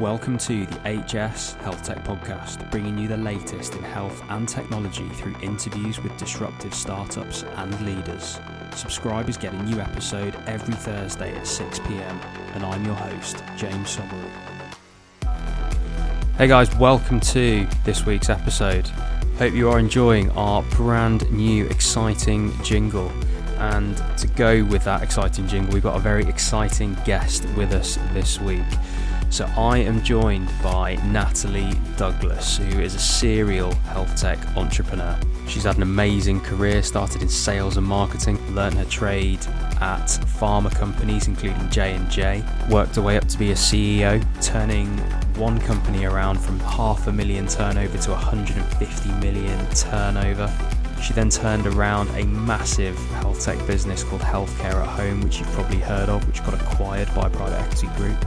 Welcome to the HS Health Tech Podcast, bringing you the latest in health and technology through interviews with disruptive startups and leaders. Subscribers get a new episode every Thursday at 6 pm, and I'm your host, James Somauroo. Hey guys, welcome to this week's episode. Hope you are enjoying our brand new exciting jingle. And to go with that exciting jingle, we've got a very exciting guest with us this week. So I am joined by Natalie Douglas, who is a serial health tech entrepreneur. She's had an amazing career, started in sales and marketing, learned her trade at pharma companies including J&J, worked her way up to be a CEO, turning one company around from half a million turnover to 150 million turnover. She then turned around a massive health tech business called Healthcare at Home, which you've probably heard of, which got acquired by a private equity group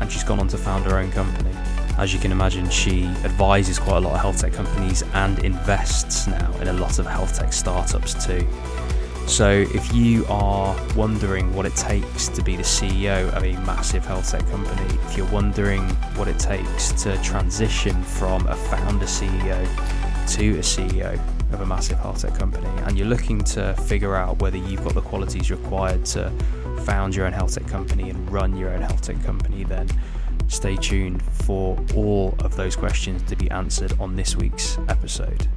and she's gone on to found her own company. As you can imagine, she advises quite a lot of health tech companies and invests now in a lot of health tech startups too. So, if you are wondering what it takes to be the CEO of a massive health tech company, if you're wondering what it takes to transition from a founder CEO to a CEO of a massive health tech company, and you're looking to figure out whether you've got the qualities required to found your own health tech company and run your own health tech company, then stay tuned for all of those questions to be answered on this week's episode.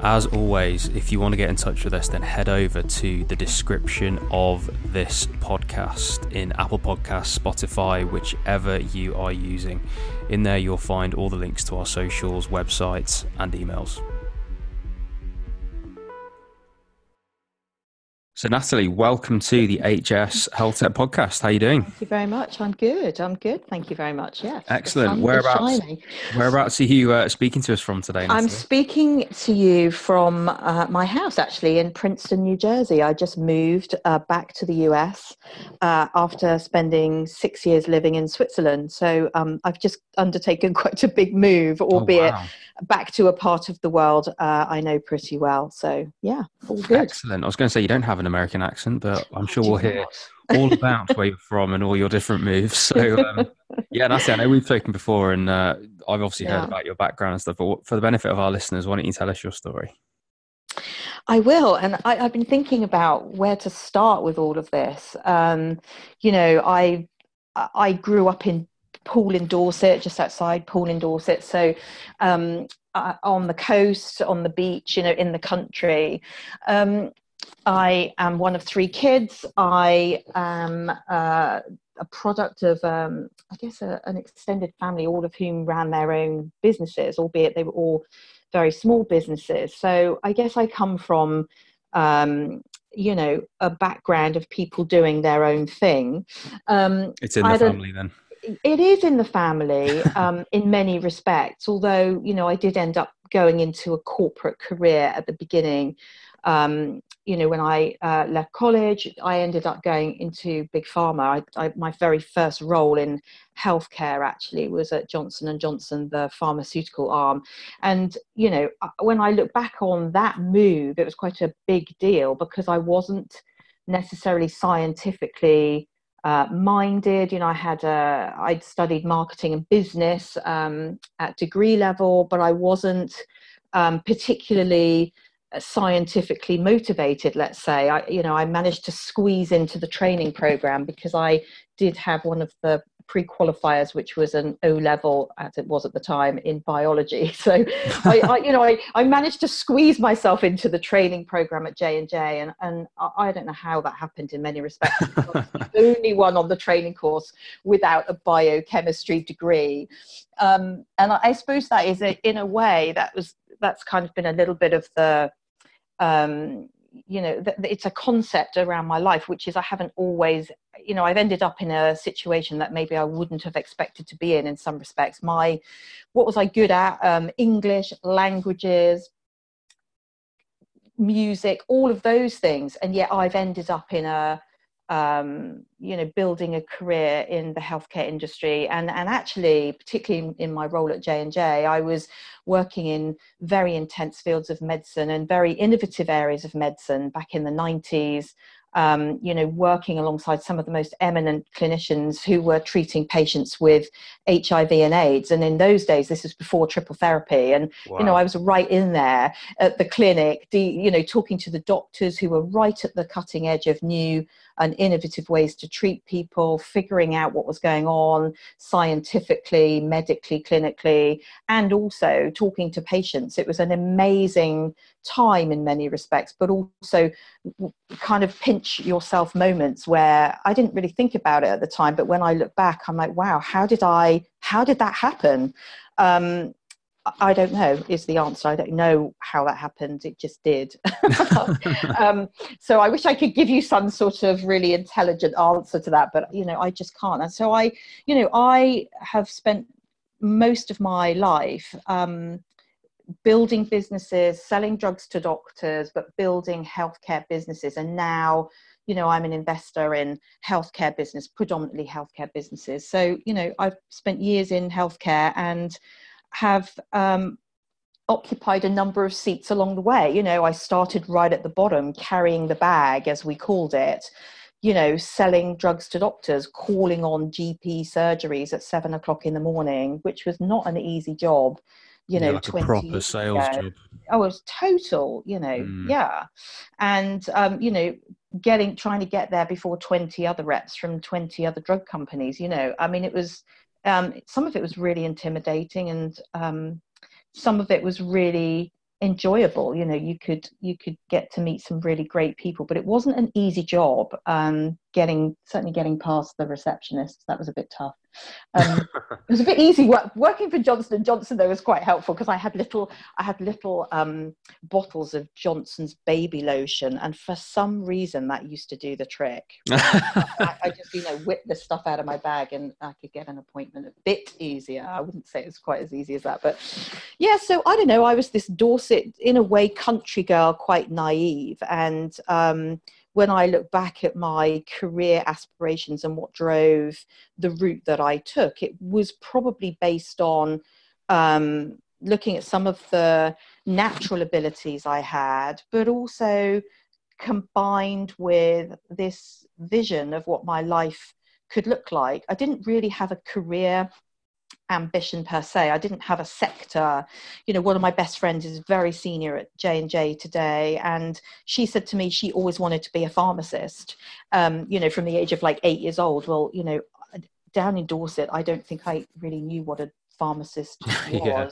As always, if you want to get in touch with us, then head over to the description of this podcast in Apple Podcasts, Spotify, whichever you are using. In there, you'll find all the links to our socials, websites, and emails. So, Natalie, welcome to the HS Health Tech Podcast. How are you doing? Thank you very much. I'm good. I'm good. Thank you very much. Yes. Excellent. Whereabouts? Whereabouts are you uh, speaking to us from today? Natalie? I'm speaking to you from uh, my house, actually, in Princeton, New Jersey. I just moved uh, back to the US uh, after spending six years living in Switzerland. So um, I've just undertaken quite a big move, oh, albeit. Oh, wow back to a part of the world uh, I know pretty well. So yeah, all good. Excellent. I was going to say you don't have an American accent, but I'm sure we'll hear all about where you're from and all your different moves. So um, yeah, that's it. I know we've spoken before, and uh, I've obviously heard about your background and stuff. But for the benefit of our listeners, why don't you tell us your story? I will, and I, have been thinking about where to start with all of this. Um, you know, I I grew up in Poole in Dorset, just outside Poole in Dorset. So um, uh, on the coast, on the beach, you know, in the country. Um, I am one of three kids. I am uh, a product of, um, I guess, a, an extended family, all of whom ran their own businesses, albeit they were all very small businesses. So I guess I come from um, you know a background of people doing their own thing um, it's in the family then it is in the family um, in many respects. Although you know, I did end up going into a corporate career at the beginning. Um, you know, when I uh, left college, I ended up going into big pharma. I, I, my very first role in healthcare actually was at Johnson and Johnson, the pharmaceutical arm. And you know, uh, when I look back on that move, it was quite a big deal because I wasn't necessarily scientifically uh, minded. You know, I had a, I'd studied marketing and business um, at degree level, but I wasn't um, particularly uh, scientifically motivated. Let's say, I, you know, I managed to squeeze into the training program because I did have one of the pre-qualifiers, which was an O level as it was at the time in biology. So, I, I, you know, I, I managed to squeeze myself into the training program at J and J, and and I don't know how that happened in many respects. the only one on the training course without a biochemistry degree, um, and I, I suppose that is a, in a way that was that's kind of been a little bit of the um, you know th- it's a concept around my life which is i haven't always you know i've ended up in a situation that maybe i wouldn't have expected to be in in some respects. My what was i good at? Um, english languages music all of those things. And yet i've ended up in a um, you know, building a career in the healthcare industry, and and actually, particularly in, in my role at J and J, I was working in very intense fields of medicine and very innovative areas of medicine back in the 90s. um, you know, working alongside some of the most eminent clinicians who were treating patients with HIV and AIDS. And in those days, this was before triple therapy. And, wow. you know, I was right in there at the clinic, you know, talking to the doctors who were right at the cutting edge of new and innovative ways to treat people, figuring out what was going on scientifically, medically, clinically, and also talking to patients. It was an amazing time in many respects, but also kind of pinch yourself moments where I didn't really think about it at the time, but when I look back, I'm like, wow, how did I, how did that happen? Um, I don't know is the answer. I don't know how that happened. It just did. um, so I wish I could give you some sort of really intelligent answer to that, but you know, I just can't. And so I, you know, I have spent most of my life um, building businesses, selling drugs to doctors, but building healthcare businesses. And now, you know, I'm an investor in healthcare business, predominantly healthcare businesses. So, you know, I've spent years in healthcare and have um, occupied a number of seats along the way. You know, I started right at the bottom, carrying the bag, as we called it, you know, selling drugs to doctors, calling on GP surgeries at seven o'clock in the morning, which was not an easy job. You know, yeah, like a proper sales ago. job. Oh, it was total. You know, mm. yeah, and um, you know, getting trying to get there before twenty other reps from twenty other drug companies. You know, I mean, it was um, some of it was really intimidating and um, some of it was really enjoyable. You know you could you could get to meet some really great people but it wasn't an easy job um, getting certainly getting past the receptionist. That was a bit tough um, it was a bit easy work, working for johnson and johnson though was quite helpful because i had little i had little um, bottles of johnson's baby lotion and for some reason that used to do the trick. I, I, just you know whip the stuff out of my bag and i could get an appointment a bit easier. I wouldn't say it was quite as easy as that but yeah so i don't know i was this dorset in a way country girl quite naive and um, when I look back at my career aspirations and what drove the route that I took, it was probably based on um, looking at some of the natural abilities I had, but also combined with this vision of what my life could look like. I didn't really have a career ambition per se. I didn't have a sector. You know one of my best friends is very senior at j&j today and she said to me she always wanted to be a pharmacist um, you know from the age of like eight years old. Well you know down in dorset i don't think i really knew what a pharmacist was yeah.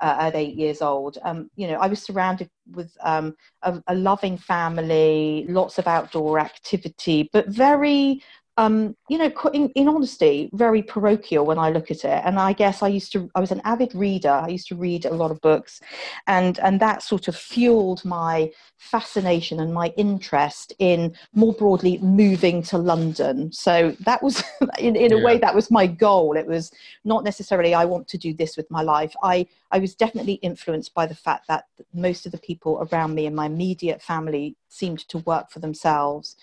uh, at eight years old. Um, you know i was surrounded with um, a, a loving family lots of outdoor activity but very um, you know, in, in, honesty, very parochial when I look at it. And I guess I used to, I was an avid reader. I used to read a lot of books, and and that sort of fueled my fascination and my interest in more broadly moving to London. So that was, in, in a yeah. way, that was my goal. It was not necessarily I want to do this with my life. I I was definitely influenced by the fact that most of the people around me in my immediate family seemed to work for themselves.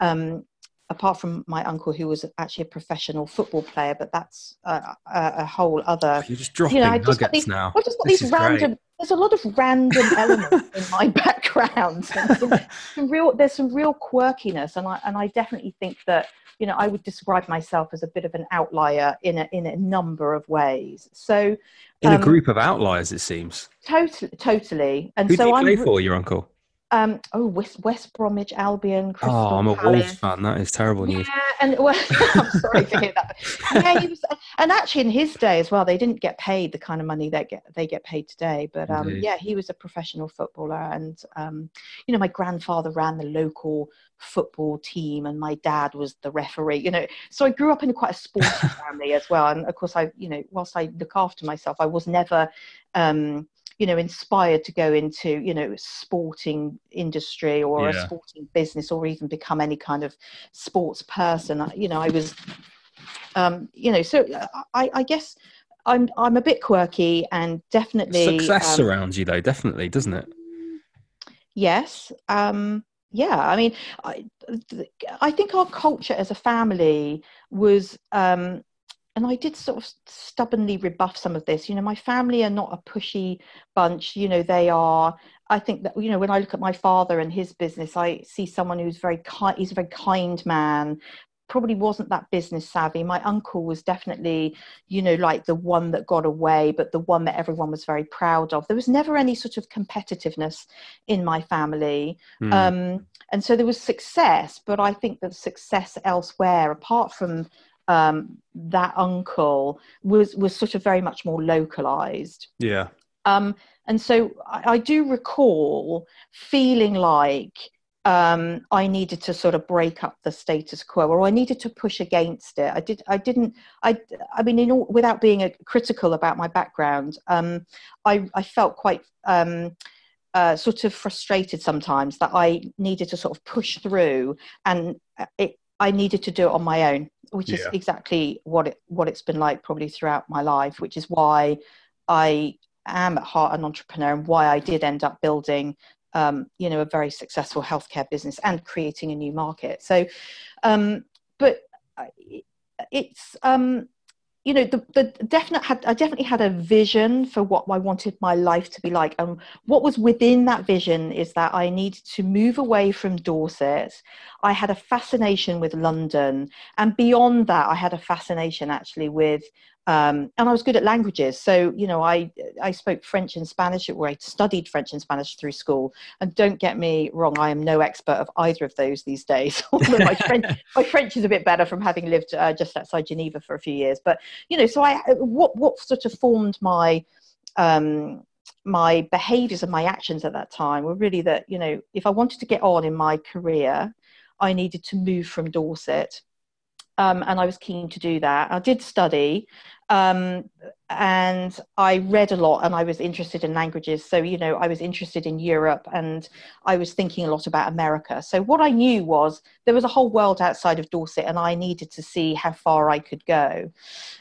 Um, apart from my uncle who was actually a professional football player but that's a, a, a whole other you're just dropping you know, I just these, now. I've just got this these random great. there's a lot of random elements in my background. Some, some real there's some real quirkiness and I and I definitely think that you know I would describe myself as a bit of an outlier in a in a number of ways. So in um, a group of outliers it seems. Totally totally. And Who so I'm play for your uncle um, oh, West, West Bromwich Albion. Crystal oh, I'm a Palace. Wolves fan. That is terrible news. Yeah, and well, I'm sorry to hear that. Yeah, he was, and actually in his day as well, they didn't get paid the kind of money that get they get paid today. But um, yeah, he was a professional footballer, and um, you know, my grandfather ran the local football team, and my dad was the referee. You know, so I grew up in quite a sporty family as well. And of course, I, you know, whilst I look after myself, I was never. Um, you know inspired to go into you know sporting industry or yeah. a sporting business or even become any kind of sports person you know i was um you know so i i guess i'm i'm a bit quirky and definitely success um, surrounds you though definitely doesn't it yes um yeah i mean i i think our culture as a family was um and I did sort of stubbornly rebuff some of this. You know, my family are not a pushy bunch. You know, they are I think that you know when I look at my father and his business, I see someone who's very kind. He's a very kind man, probably wasn't that business savvy. My uncle was definitely, you know, like the one that got away, but the one that everyone was very proud of. There was never any sort of competitiveness in my family. Mm. Um, and so there was success, but I think that success elsewhere, apart from um, that uncle, was was sort of very much more localized. Yeah. Um, and so I, I do recall feeling like um, I needed to sort of break up the status quo, or I needed to push against it. I did. I didn't. I. I mean, in all, without being a, critical about my background, um, I, I felt quite um, uh, sort of frustrated sometimes that I needed to sort of push through, and it. I needed to do it on my own, which yeah. is exactly what it what it's been like probably throughout my life, which is why I am at heart an entrepreneur and why I did end up building um, you know, a very successful healthcare business and creating a new market. So, um, but it's um, you know the, the definite had I definitely had a vision for what I wanted my life to be like, and what was within that vision is that I needed to move away from Dorset. I had a fascination with London, and beyond that, I had a fascination actually with um, and I was good at languages. So, you know, I, I spoke French and Spanish, or I studied French and Spanish through school. And don't get me wrong, I am no expert of either of those these days. my, French, my French is a bit better from having lived uh, just outside Geneva for a few years. But, you know, so I, what, what sort of formed my, um, my behaviors and my actions at that time were really that, you know, if I wanted to get on in my career, I needed to move from Dorset. Um, and I was keen to do that. I did study, um, and I read a lot and I was interested in languages. So, you know, I was interested in Europe and I was thinking a lot about America. So, what I knew was there was a whole world outside of Dorset and I needed to see how far I could go.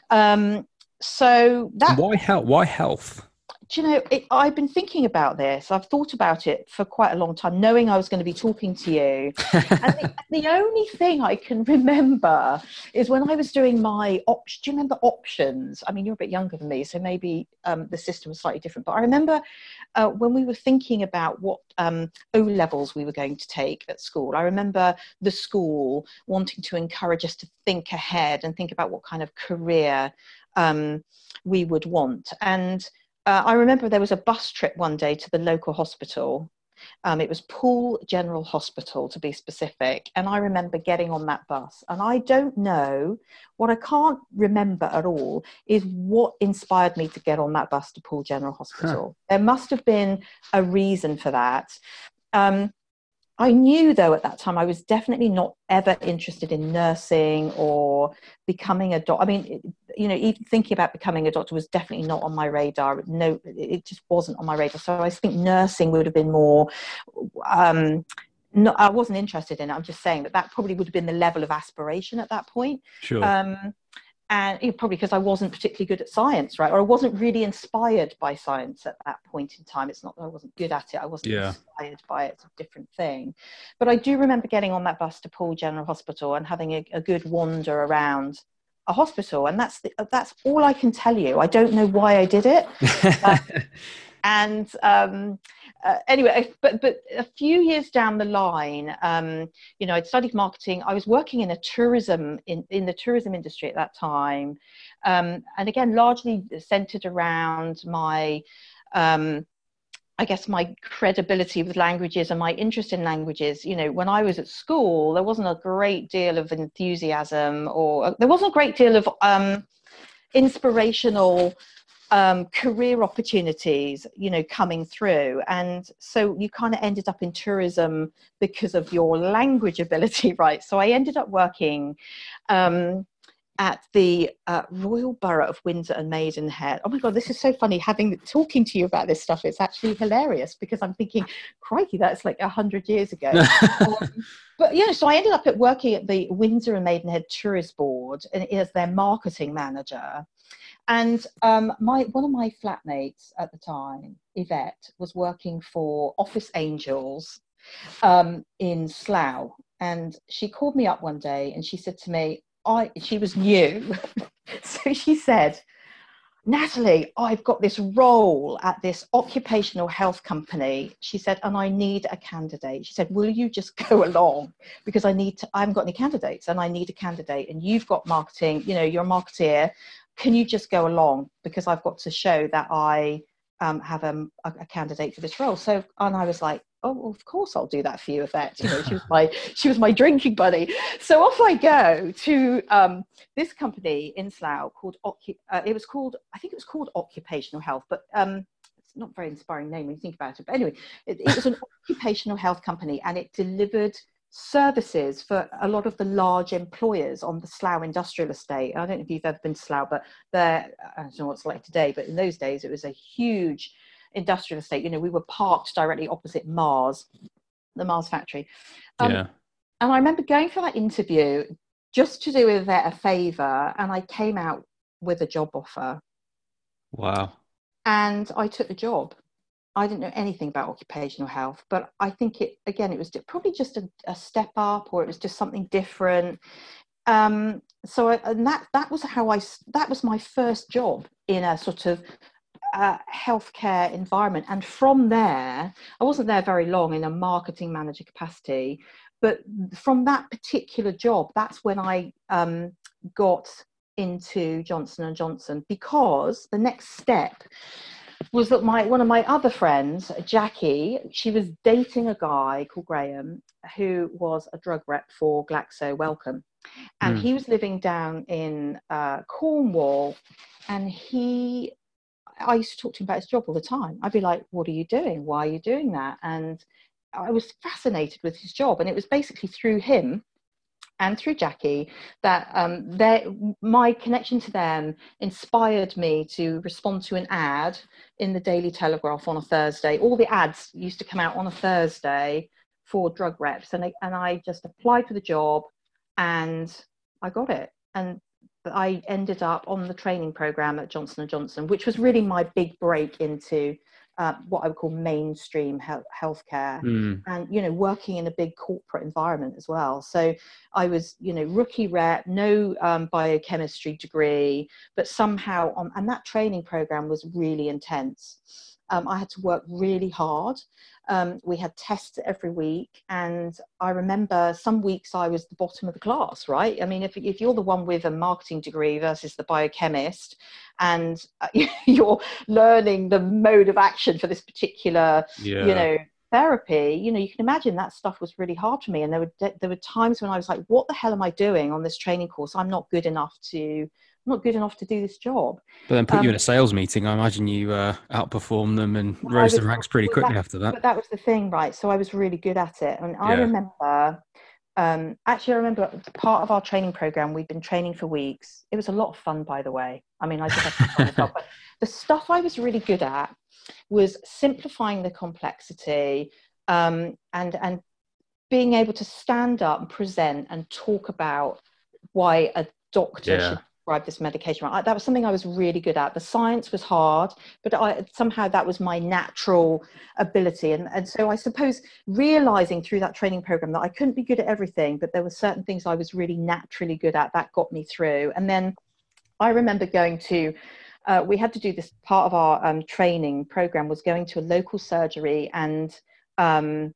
Um, so, that. Why health? Why health? Do you know, it, I've been thinking about this. I've thought about it for quite a long time, knowing I was going to be talking to you. and the, the, only thing I can remember is when I was doing my options. Do you remember options? I mean, you're a bit younger than me, so maybe um, the system was slightly different. But I remember uh, when we were thinking about what um, O levels we were going to take at school. I remember the school wanting to encourage us to think ahead and think about what kind of career um, we would want. And uh, I remember there was a bus trip one day to the local hospital. Um, it was Poole General Hospital to be specific. And I remember getting on that bus. And I don't know, what I can't remember at all is what inspired me to get on that bus to Poole General Hospital. Huh. There must have been a reason for that. Um, I knew though at that time I was definitely not ever interested in nursing or becoming a doctor. I mean, you know, even thinking about becoming a doctor was definitely not on my radar. No, it just wasn't on my radar. So I think nursing would have been more. Um, no, I wasn't interested in it. I'm just saying that that probably would have been the level of aspiration at that point. Sure. Um, and you know, probably because I wasn't particularly good at science, right? Or I wasn't really inspired by science at that point in time. It's not that I wasn't good at it; I wasn't yeah. inspired by it. It's a different thing. But I do remember getting on that bus to Poole General Hospital and having a, a good wander around a hospital, and that's the, that's all I can tell you. I don't know why I did it. uh, and um, uh, anyway, but but a few years down the line, um, you know, I'd studied marketing. I was working in a tourism in in the tourism industry at that time, um, and again, largely centered around my. Um, I guess my credibility with languages and my interest in languages. You know, when I was at school, there wasn't a great deal of enthusiasm, or there wasn't a great deal of um, inspirational um, career opportunities, you know, coming through. And so you kind of ended up in tourism because of your language ability, right? So I ended up working um, at the uh, Royal Borough of Windsor and Maidenhead. Oh my God, this is so funny having talking to you about this stuff. It's actually hilarious because I'm thinking, crikey, that's like a hundred years ago. um, but yeah, so I ended up at working at the Windsor and Maidenhead Tourist Board and as their marketing manager. And um, my one of my flatmates at the time, Yvette, was working for Office Angels um, in Slough, and she called me up one day and she said to me, "I." She was new, so she said, Natalie, I've got this role at this occupational health company. She said, and I need a candidate. She said, Will you just go along? Because I need to, I haven't got any candidates and I need a candidate. And you've got marketing, you know, you're a marketeer. Can you just go along? Because I've got to show that I um, have a, a, candidate for this role. So, and I was like, oh, of course I'll do that for you, Yvette. You know, she was my she was my drinking buddy. So off I go to um, this company in Slough called uh, it was called I think it was called Occupational Health, but um, it's not very inspiring name when you think about it. But anyway, it, it was an occupational health company, and it delivered services for a lot of the large employers on the Slough industrial estate. I don't know if you've ever been to Slough, but there, I don't know what's like today, but in those days it was a huge industrial estate. You know, we were parked directly opposite Mars, the Mars factory. Um, yeah. And I remember going for that interview just to do it a favour, and I came out with a job offer. Wow. And I took the job. I didn't know anything about occupational health, but I think it again it was probably just a, a step up, or it was just something different. Um, so I, and that that was how I that was my first job in a sort of uh, healthcare environment, and from there I wasn't there very long in a marketing manager capacity, but from that particular job, that's when I um, got into Johnson and Johnson because the next step was that my one of my other friends, Jackie, she was dating a guy called Graham who was a drug rep for Glaxo Wellcome, and mm. he was living down in uh, Cornwall, and he. I used to talk to him about his job all the time. I'd be like, "What are you doing? Why are you doing that?" And I was fascinated with his job, and it was basically through him and through Jackie that um, my connection to them inspired me to respond to an ad in the Daily Telegraph on a Thursday. All the ads used to come out on a Thursday for drug reps, and I, and I just applied for the job, and I got it. And I ended up on the training program at Johnson and Johnson, which was really my big break into uh, what I would call mainstream health, healthcare, mm. and you know, working in a big corporate environment as well. So I was, you know, rookie rep, no um, biochemistry degree, but somehow on, and that training program was really intense. Um, I had to work really hard. Um, we had tests every week, and I remember some weeks I was the bottom of the class. Right? I mean, if if you're the one with a marketing degree versus the biochemist, and uh, you're learning the mode of action for this particular, yeah. you know, therapy, you know, you can imagine that stuff was really hard for me. And there were there were times when I was like, "What the hell am I doing on this training course? I'm not good enough to." Not good enough to do this job. But then put um, you in a sales meeting. I imagine you uh, outperformed them and well, rose was, the ranks pretty quickly that, after that. But that was the thing, right? So I was really good at it. And I remember, um, actually, I remember part of our training program, we'd been training for weeks. It was a lot of fun, by the way. I mean, I just had but the stuff I was really good at was simplifying the complexity um, and, and being able to stand up and present and talk about why a doctor yeah. should prescribe this medication. I, that was something I was really good at. The science was hard, but I, somehow that was my natural ability. And, and so I suppose realizing through that training program that I couldn't be good at everything, but there were certain things I was really naturally good at that got me through. And then I remember going to uh, we had to do this part of our um, training program was going to a local surgery and um,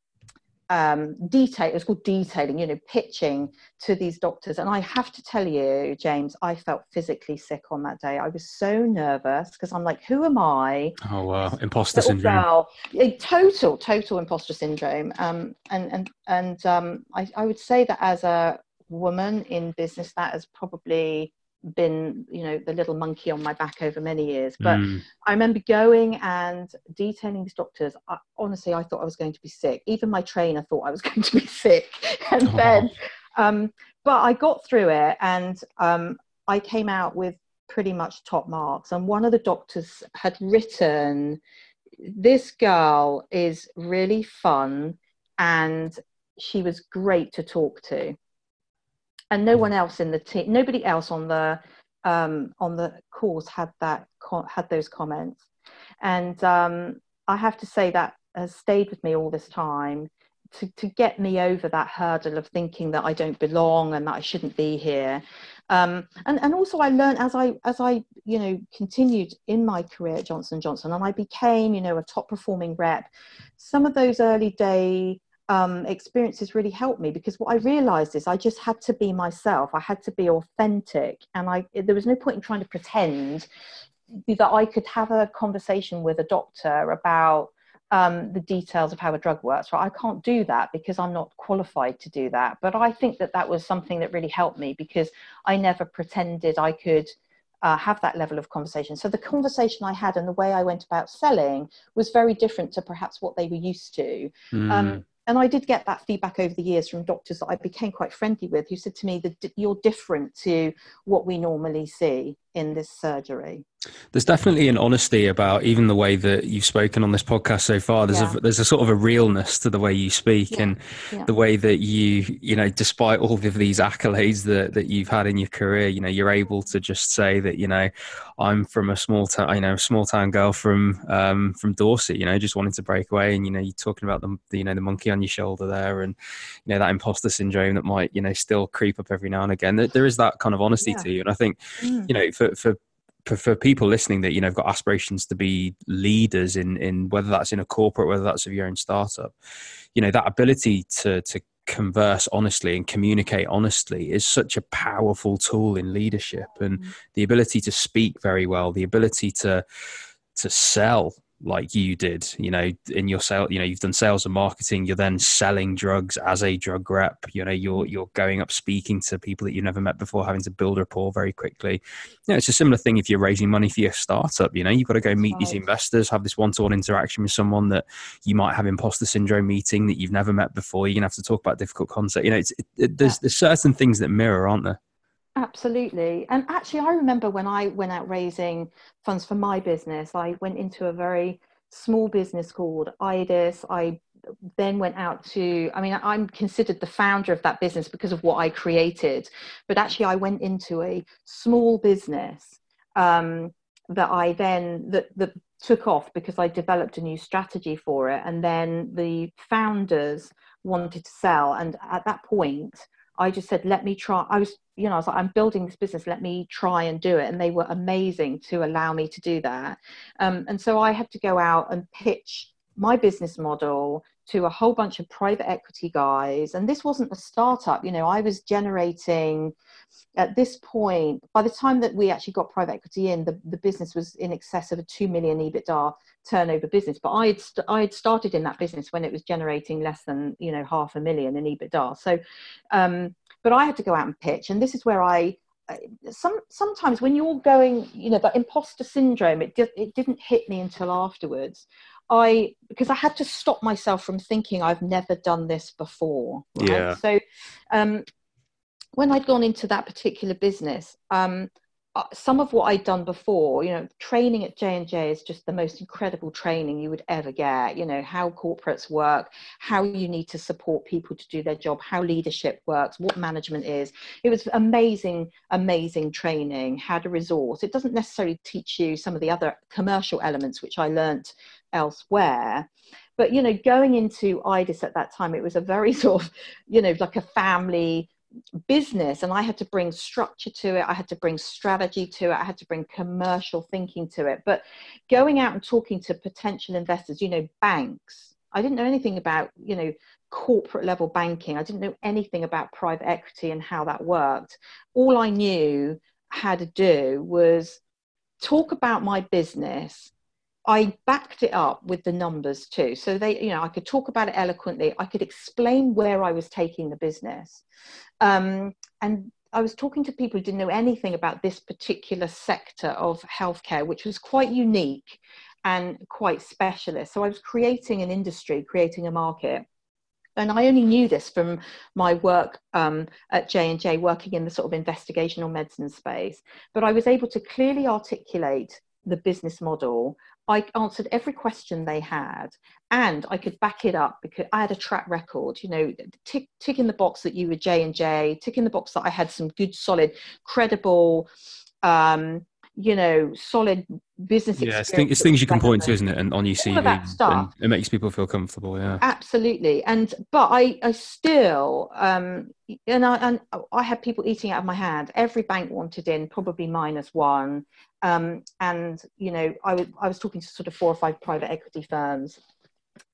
um, detail, it was called detailing, you know, pitching to these doctors. And I have to tell you, James, I felt physically sick on that day. I was so nervous because I'm like, who am I? Oh, wow. Imposter syndrome. Girl, total, total imposter syndrome. Um, and and, and um, I, I would say that as a woman in business, that has probably been you know the little monkey on my back over many years. But mm. i remember going and detailing these doctors. I, honestly i thought i was going to be sick. Even my trainer thought i was going to be sick. And oh. then um, but i got through it and um, i came out with pretty much top marks. And one of the doctors had written this girl is really fun and she was great to talk to and no one else in the team, nobody else on the um, on the course had that had those comments, and um, I have to say that has stayed with me all this time to to get me over that hurdle of thinking that I don't belong and that I shouldn't be here. Um, and and also I learned as I as I you know continued in my career at Johnson Johnson, and I became you know a top performing rep. Some of those early day um, experiences really helped me because what I realized is I just had to be myself. I had to be authentic, and I there was no point in trying to pretend that I could have a conversation with a doctor about um, the details of how a drug works. Right, I can't do that because I'm not qualified to do that. But I think that that was something that really helped me because I never pretended I could. Uh, have that level of conversation. So the conversation I had and the way I went about selling was very different to perhaps what they were used to. Mm. Um, and I did get that feedback over the years from doctors that I became quite friendly with, who said to me that you're different to what we normally see in this surgery. There's definitely an honesty about even the way that you've spoken on this podcast so far. There's yeah. a there's a sort of a realness to the way you speak yeah. and yeah. the way that you you know, despite all of these accolades that that you've had in your career, you know, you're able to just say that you know, I'm from a small town, you know, small town girl from um, from Dorset. You know, just wanting to break away, and you know, you're talking about the you know the monkey on your shoulder there, and you know that imposter syndrome that might you know still creep up every now and again. There, there is that kind of honesty to you, and I think mm. you know for for for, people listening that you know have got aspirations to be leaders in in whether that's in a corporate whether that's of your own startup you know that ability to to converse honestly and communicate honestly is such a powerful tool in leadership and mm-hmm. the ability to speak very well the ability to to sell like you did you know in your sale you know you've done sales and marketing you're then selling drugs as a drug rep you know you're mm-hmm. you're going up speaking to people that you've never met before having to build rapport very quickly you know it's a similar thing if you're raising money for your startup you know you've got to go meet right. these investors have this one-to-one interaction with someone that you might have imposter syndrome meeting that you've never met before you're gonna have to talk about difficult concept you know it's it, it, there's yeah. there's certain things that mirror aren't there Absolutely. And actually, I remember when I went out raising funds for my business, I went into a very small business called IDIS. I then went out to, I mean, I'm considered the founder of that business because of what I created. But actually, I went into a small business um, that I then, that, that took off because I developed a new strategy for it. And then the founders wanted to sell. And at that point, I just said, let me try. I was, you know, I was like, I'm building this business, let me try and do it. And they were amazing to allow me to do that. Um, and so I had to go out and pitch my business model to a whole bunch of private equity guys. And this wasn't a startup, you know, I was generating at this point, by the time that we actually got private equity in, the, the business was in excess of a 2 million EBITDA turnover business. But I had, st- I had started in that business when it was generating less than, you know, half a million in EBITDA. So, um, but I had to go out and pitch. And this is where I, some sometimes when you're going you know that imposter syndrome it, di- it didn't hit me until afterwards i because i had to stop myself from thinking i've never done this before right? yeah so um when I'd gone into that particular business, um, Uh, some of what I'd done before, you know, training at J and J is just the most incredible training you would ever get. You know how corporates work, how you need to support people to do their job, how leadership works, what management is. It was amazing, amazing training. Had a resource. It doesn't necessarily teach you some of the other commercial elements which I learnt elsewhere. But you know, going into IDIS at that time, it was a very sort of, you know, like a family business and I had to bring structure to it. I had to bring strategy to it. I had to bring commercial thinking to it. But going out and talking to potential investors, you know, banks, I didn't know anything about, you know, corporate level banking. I didn't know anything about private equity and how that worked. All I knew how to do was talk about my business I backed it up with the numbers too. So they, you know, I could talk about it eloquently. I could explain where I was taking the business. Um, and I was talking to people who didn't know anything about this particular sector of healthcare, which was quite unique and quite specialist. So I was creating an industry, creating a market. And I only knew this from my work um, at J and J, working in the sort of investigational medicine space. But I was able to clearly articulate the business model I answered every question they had, and I could back it up because I had a track record. You know, tick, tick in the box that you were J and J, tick in the box that I had some good, solid, credible, um, you know, solid business yeah it's, it's things you can point to isn't it and on your cv that stuff. it makes people feel comfortable yeah absolutely and but i i still um and i and i had people eating out of my hand every bank wanted in probably minus one um and you know i was i was talking to sort of four or five private equity firms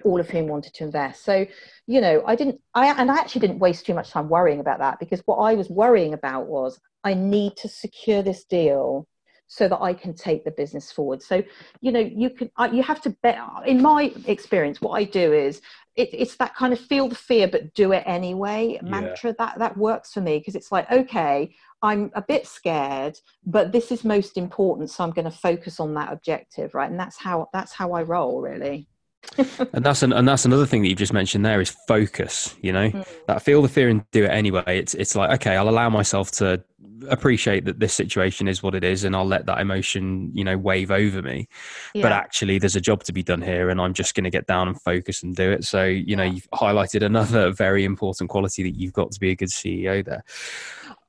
all of whom wanted to invest. So you know i didn't i and i actually didn't waste too much time worrying about that because what i was worrying about was i need to secure this deal so that I can take the business forward. So, you know, you can, you have to bet. In my experience, what I do is it, it's that kind of feel the fear but do it anyway mantra that that works for me because it's like, okay, I'm a bit scared, but this is most important, so I'm going to focus on that objective, right? And that's how that's how I roll, really. And that's an, and that's another thing that you've just mentioned there is focus you know mm. that feel the fear and do it anyway it's it's like okay i'll allow myself to appreciate that this situation is what it is and I'll let that emotion, you know, wave over me. Yeah. But actually there's a job to be done here and I'm just going to get down and focus and do it. So, you know, you've highlighted another very important quality that you've got to be a good CEO there.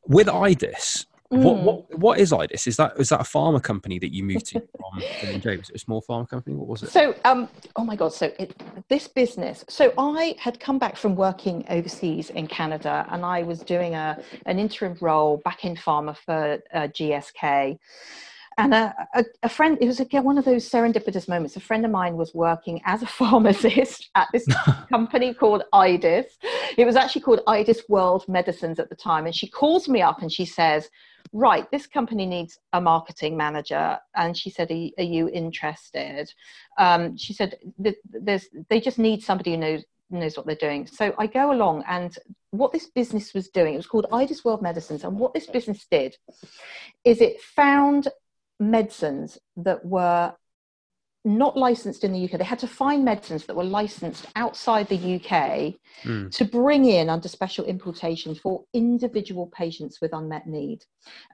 With IDIS, Mm. What, what what is IDIS? Is that is that a pharma company that you moved to from? Was it a small pharma company? What was it? So, um, oh my God! So it, this business. So I had come back from working overseas in Canada, and I was doing a an interim role back in pharma for uh, GSK. And a, a, a, friend, it was again one of those serendipitous moments. A friend of mine was working as a pharmacist at this company called IDIS. It was actually called IDIS World Medicines at the time. And she calls me up and she says, right, this company needs a marketing manager. And she said, are, are you interested? Um, she said, there's, they just need somebody who knows, knows what they're doing. So I go along and what this business was doing, it was called IDIS World Medicines. And what this business did is it found medicines that were not licensed in the UK. They had to find medicines that were licensed outside the UK mm. to bring in under special importation for individual patients with unmet need.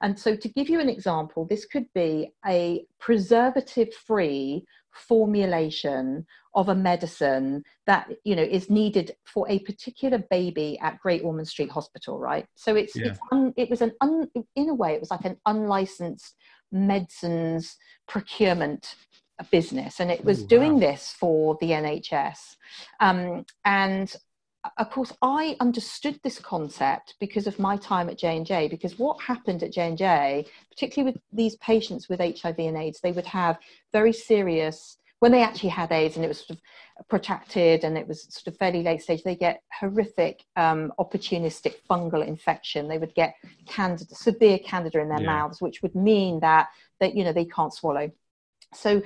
And so, to give you an example, this could be a preservative free formulation of a medicine that you know is needed for a particular baby at Great Ormond Street Hospital, right? So it's, yeah. it's un, it was an un, in a way it was like an unlicensed medicines procurement business and it was Ooh, doing this for the nhs um, and of course i understood this concept because of my time at j&j because what happened at j&j particularly with these patients with hiv and aids they would have very serious when they actually had AIDS and it was sort of protracted and it was sort of fairly late stage, they get horrific um, opportunistic fungal infection. They would get candida, severe candida in their yeah. mouths, which would mean that, that you know they can't swallow. So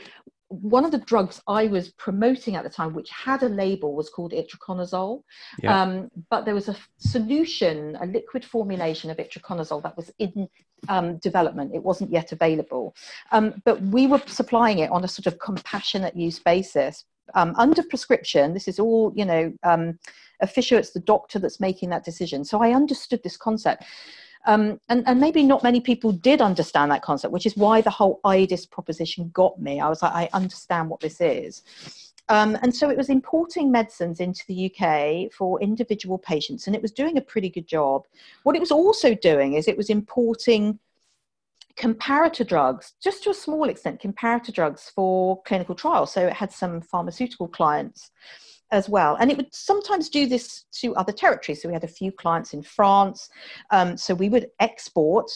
one of the drugs I was promoting at the time, which had a label, was called itraconazole. Yeah. Um, but there was a solution, a liquid formulation of itraconazole that was in um, development. It wasn't yet available. Um, but we were supplying it on a sort of compassionate use basis. Um, under prescription, this is all, you know, um, official, it's the doctor that's making that decision. So I understood this concept. Um, and, and maybe not many people did understand that concept, which is why the whole IDIS proposition got me. I was like, I understand what this is. Um, and so it was importing medicines into the UK for individual patients, and it was doing a pretty good job. What it was also doing is it was importing comparator drugs, just to a small extent, comparator drugs for clinical trials. So it had some pharmaceutical clients as well. And it would sometimes do this to other territories. So we had a few clients in France. Um, so we would export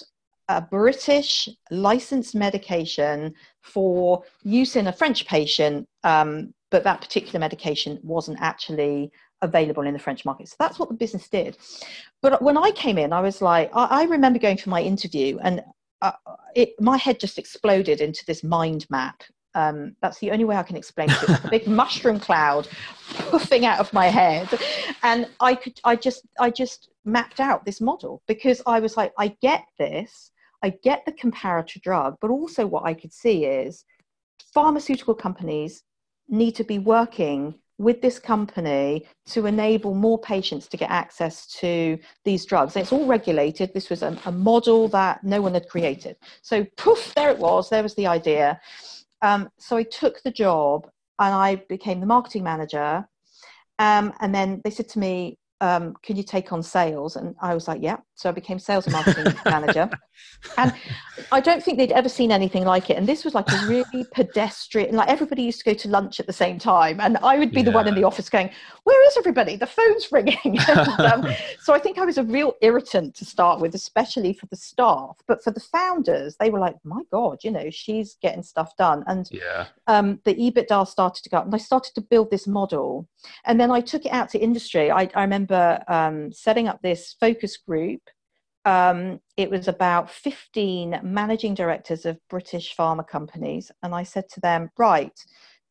a British licensed medication for use in a French patient, um, but that particular medication wasn't actually available in the French market. So that's what the business did. But when I came in, I was like, I, I remember going for my interview and uh, it, my head just exploded into this mind map um, that's the only way I can explain it. Like a big mushroom cloud puffing out of my head, and I could, I just, I just mapped out this model because I was like, I get this, I get the comparator drug, but also what I could see is pharmaceutical companies need to be working with this company to enable more patients to get access to these drugs. And it's all regulated. This was a, a model that no one had created. So, poof, there it was. There was the idea. Um, so I took the job and I became the marketing manager. Um, and then they said to me, um, can you take on sales? And I was like, yeah. So I became sales and marketing manager. And I don't think they'd ever seen anything like it. And this was like a really pedestrian, like everybody used to go to lunch at the same time. And I would be yeah. the one in the office going, where is everybody? The phone's ringing. and, um, so I think I was a real irritant to start with, especially for the staff. But for the founders, they were like, my God, you know, she's getting stuff done. And yeah. um, the EBITDA started to go up. And I started to build this model. And then I took it out to industry. I, I remember um, setting up this focus group um, it was about 15 managing directors of British pharma companies. And I said to them, right,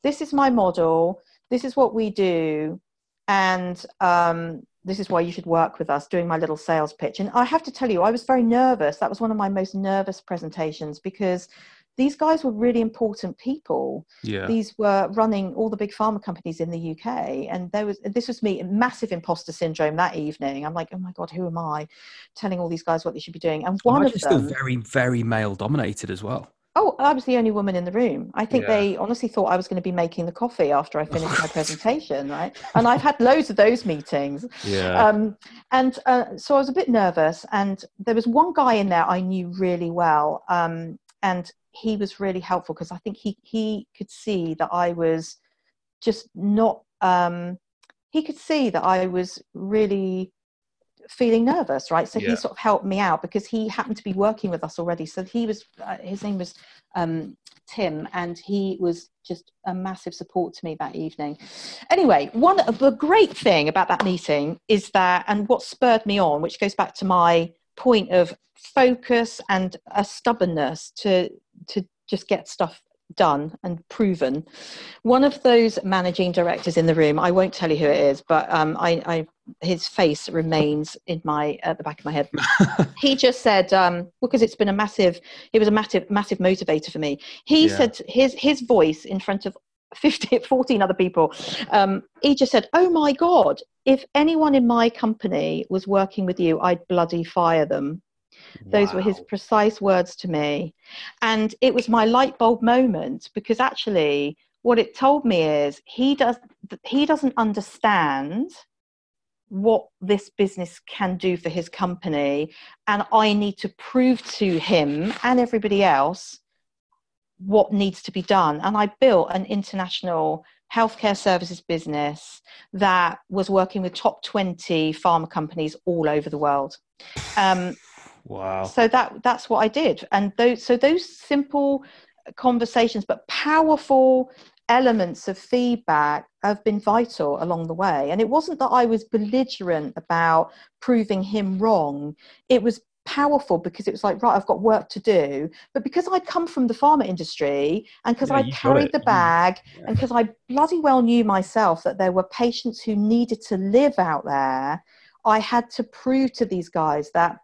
this is my model, this is what we do, and um, this is why you should work with us, doing my little sales pitch. And I have to tell you, I was very nervous. That was one of my most nervous presentations because these guys were really important people. Yeah. These were running all the big pharma companies in the UK. And there was this was me, massive imposter syndrome that evening. I'm like, oh my God, who am I telling all these guys what they should be doing? And one of them still very, very male dominated as well. Oh, I was the only woman in the room. I think yeah. they honestly thought I was going to be making the coffee after I finished my presentation, right? And I've had loads of those meetings. Yeah. Um, and uh, so I was a bit nervous. And there was one guy in there I knew really well. Um, and he was really helpful because I think he he could see that I was just not. Um, he could see that I was really feeling nervous, right? So yeah. he sort of helped me out because he happened to be working with us already. So he was, uh, his name was um, Tim, and he was just a massive support to me that evening. Anyway, one of the great thing about that meeting is that, and what spurred me on, which goes back to my point of focus and a stubbornness to to just get stuff done and proven. One of those managing directors in the room, I won't tell you who it is, but um, I, I, his face remains in my at the back of my head. he just said, um, because it's been a massive, it was a massive, massive motivator for me. He yeah. said his his voice in front of 50, 14 other people. Um, he just said, "Oh my God! If anyone in my company was working with you, I'd bloody fire them." Those wow. were his precise words to me. And it was my light bulb moment because actually what it told me is he does he doesn't understand what this business can do for his company and I need to prove to him and everybody else what needs to be done. And I built an international healthcare services business that was working with top 20 pharma companies all over the world. Um, Wow. So that that's what I did, and those so those simple conversations, but powerful elements of feedback have been vital along the way. And it wasn't that I was belligerent about proving him wrong. It was powerful because it was like right i've got work to do. But because i'd come from the pharma industry and because yeah, i carried the bag yeah. and because i bloody well knew myself that there were patients who needed to live out there i had to prove to these guys that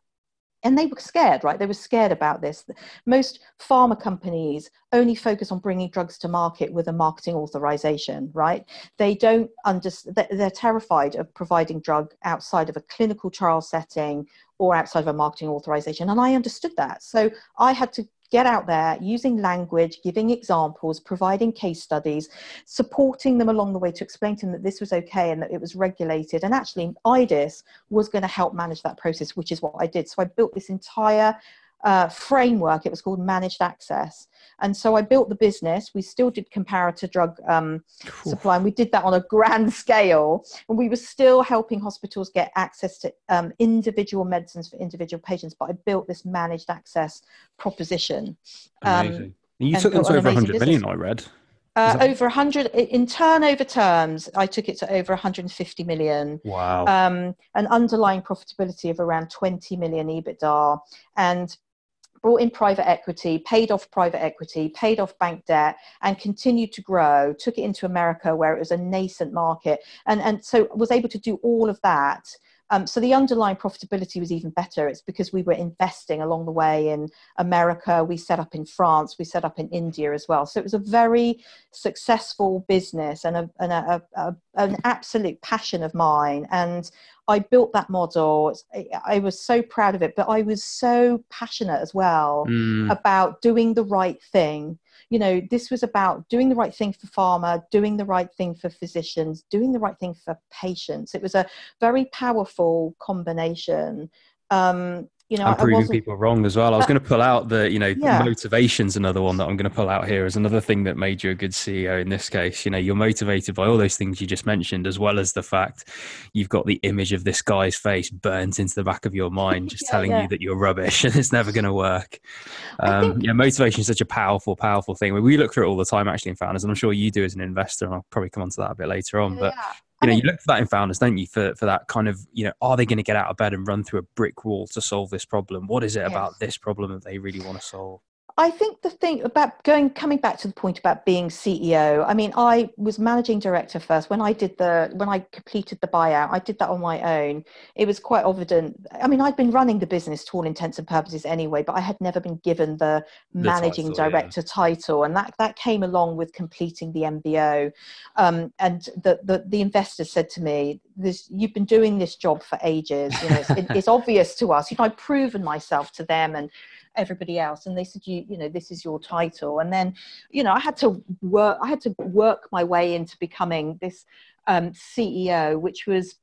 and they were scared right? They were scared about this. Most pharma companies only focus on bringing drugs to market with a marketing authorization right? They don't understand they're terrified of providing drug outside of a clinical trial setting or outside of a marketing authorization. And i understood that. So i had to get out there using language, giving examples, providing case studies, supporting them along the way to explain to them that this was okay and that it was regulated. And actually, IDIS was going to help manage that process, which is what I did. So I built this entire uh, framework. It was called Managed Access. And so I built the business. We still did comparator drug um, supply, and we did that on a grand scale. And we were still helping hospitals get access to um, individual medicines for individual patients. But I built this managed access proposition. Um, Amazing. And you took them to over 100 million, I read. Uh, that... Over 100 in turnover terms, I took it to over 150 million. Wow. Um, an underlying profitability of around 20 million EBITDA. And brought in private equity, paid off private equity, paid off bank debt, and continued to grow. Took it into America where it was a nascent market, and and so was able to do all of that. Um, so the underlying profitability was even better. It's because we were investing along the way in America. We set up in France. We set up in India as well. So it was a very successful business and, a, and a, a, an absolute passion of mine. And I built that model. I was so proud of it, but I was so passionate as well mm. about doing the right thing. You know, this was about doing the right thing for pharma, doing the right thing for physicians, doing the right thing for patients. It was a very powerful combination. Um, you know, and proving people wrong as well. I was going to pull out the, you know, yeah. motivation's another one that I'm going to pull out here as another thing that made you a good CEO in this case. You know, you're motivated by all those things you just mentioned, as well as the fact you've got the image of this guy's face burnt into the back of your mind, just yeah, telling yeah. you that you're rubbish and it's never going to work. Um, think... Yeah, motivation is such a powerful, powerful thing. We look through it all the time actually in founders, and I'm sure you do as an investor, and I'll probably come on to that a bit later on. But you know, you look for that in founders, don't you? For for that kind of, you know, are they going to get out of bed and run through a brick wall to solve this problem? What is it about this problem that they really want to solve? I think the thing about going coming back to the point about being CEO. I mean, I was managing director first. When I did the when I completed the buyout, I did that on my own. It was quite evident. I mean, I'd been running the business to all intents and purposes anyway, but I had never been given the, the managing title, director yeah. title, and that that came along with completing the MBO. Um, and the, the the investors said to me, "This you've been doing this job for ages. You know, it's, it's obvious to us. You know, I've proven myself to them and." Everybody else and they said you you know this is your title. And then you know i had to work i had to work my way into becoming this um, ceo which was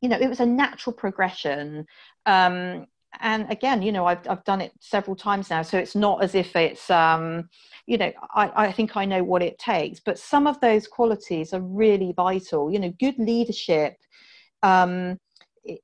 you know it was a natural progression. Um, and again you know I've, I've done it several times now so it's not as if it's um, you know I, I think i know what it takes but some of those qualities are really vital. You know good leadership um,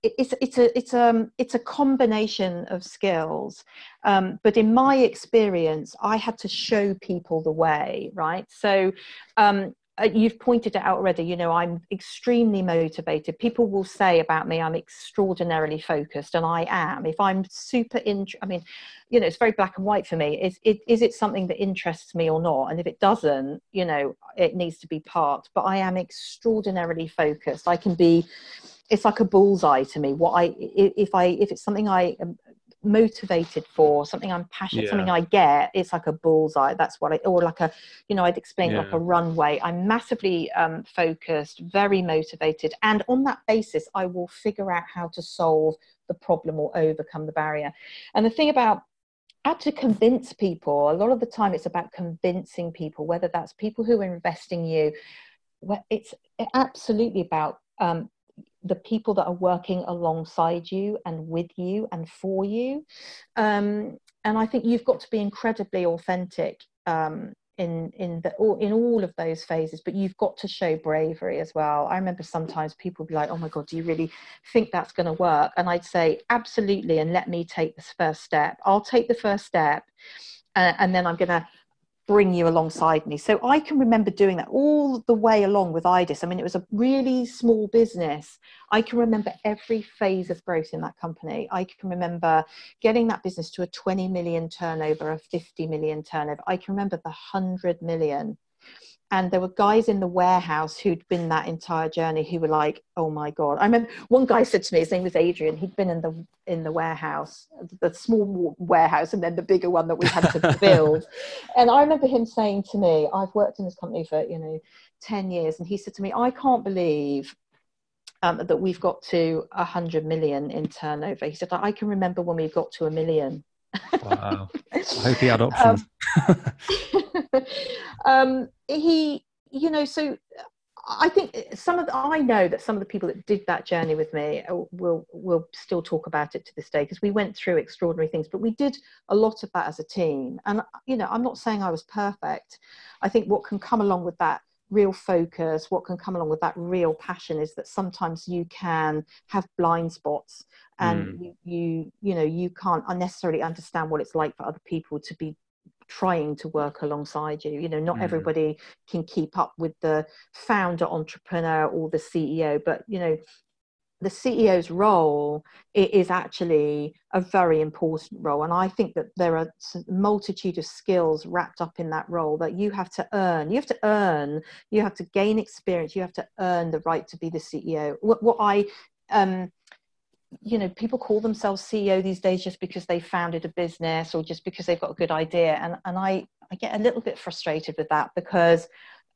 it's it's a it's a um, it's a combination of skills. Um, but in my experience i had to show people the way right? So um, uh, you've pointed it out already you know i'm extremely motivated. People will say about me i'm extraordinarily focused and i am. If i'm super in i mean you know it's very black and white for me. Is it is it something that interests me or not? And if it doesn't you know it needs to be part. But i am extraordinarily focused. I can be it's like a bullseye to me. What I if I if it's something I am motivated for, something I'm passionate, yeah. something I get, it's like a bullseye. That's what I or like a you know I'd explain yeah. like a runway. I'm massively um, focused, very motivated, and on that basis, I will figure out how to solve the problem or overcome the barrier. And the thing about how to convince people a lot of the time it's about convincing people whether that's people who are investing you it's absolutely about um, the people that are working alongside you and with you and for you. Um, and I think you've got to be incredibly authentic um, in in the in all of those phases. But you've got to show bravery as well. I remember sometimes people would be like, "Oh my God, do you really think that's going to work?" And I'd say, "Absolutely," and let me take this first step. I'll take the first step, uh, and then I'm going to bring you alongside me. So I can remember doing that all the way along with IDIS. I mean, it was a really small business. I can remember every phase of growth in that company. I can remember getting that business to a 20 million turnover, a 50 million turnover. I can remember the 100 million and there were guys in the warehouse who'd been that entire journey who were like oh my god. I remember one guy said to me his name was adrian he'd been in the in the warehouse the small warehouse and then the bigger one that we had to build. And i remember him saying to me i've worked in this company for you know 10 years and he said to me i can't believe um, that we've got to 100 million in turnover. He said i can remember when we got to a million wow i hope he had options um, um, he, you know, so I think some of the, I know that some of the people that did that journey with me uh, will will still talk about it to this day because we went through extraordinary things, but we did a lot of that as a team. And you know, I'm not saying I was perfect. I think what can come along with that real focus, what can come along with that real passion is that sometimes you can have blind spots and mm. you, you you know you can't unnecessarily understand what it's like for other people to be trying to work alongside you you know not mm. everybody can keep up with the founder entrepreneur or the ceo but you know the ceo's role is actually a very important role. And i think that there are a multitude of skills wrapped up in that role that you have to earn. You have to earn. You have to gain experience. You have to earn the right to be the ceo what, what i um, you know people call themselves ceo these days just because they founded a business or just because they've got a good idea. And and i i get a little bit frustrated with that because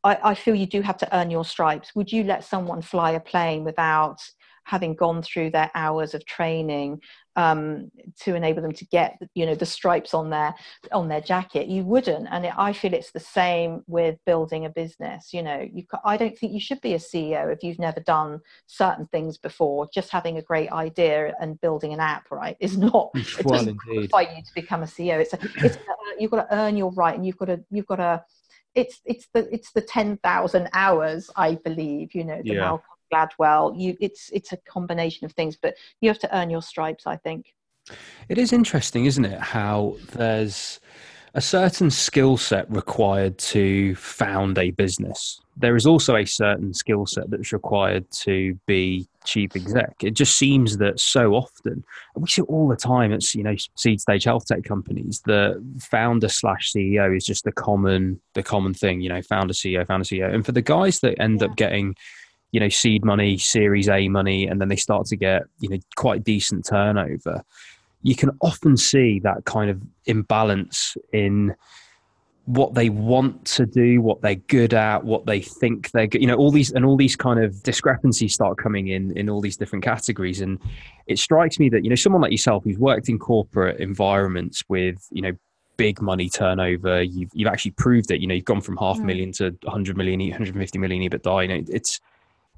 I, I feel you do have to earn your stripes. Would you let someone fly a plane without having gone through their hours of training um, to enable them to get you know the stripes on their on their jacket you wouldn't. And it, i feel it's the same with building a business you know you i don't think you should be a ceo if you've never done certain things before. Just having a great idea and building an app right is not it well, doesn't qualify you to become a ceo it's, a, it's a, you've got to earn your right and you've got to you've got to it's it's the it's the 10,000 hours i believe you know the yeah. Malcolm Gladwell. You, it's it's a combination of things, but you have to earn your stripes. I think. It is interesting, isn't it? How there's a certain skill set required to found a business. There is also a certain skill set that's required to be chief exec. It just seems that so often, we see it all the time. It's you know seed stage health tech companies. The founder slash CEO is just the common the common thing. You know, founder CEO, founder CEO, and for the guys that end yeah. up getting you know seed money series a money and then they start to get you know quite decent turnover. You can often see that kind of imbalance in what they want to do what they're good at what they think they're good you know all these and all these kind of discrepancies start coming in in all these different categories. And it strikes me that you know someone like yourself who's worked in corporate environments with you know big money turnover you've you've actually proved it. You know you've gone from half a mm. million to 100 million 150 million ebitda. You know it's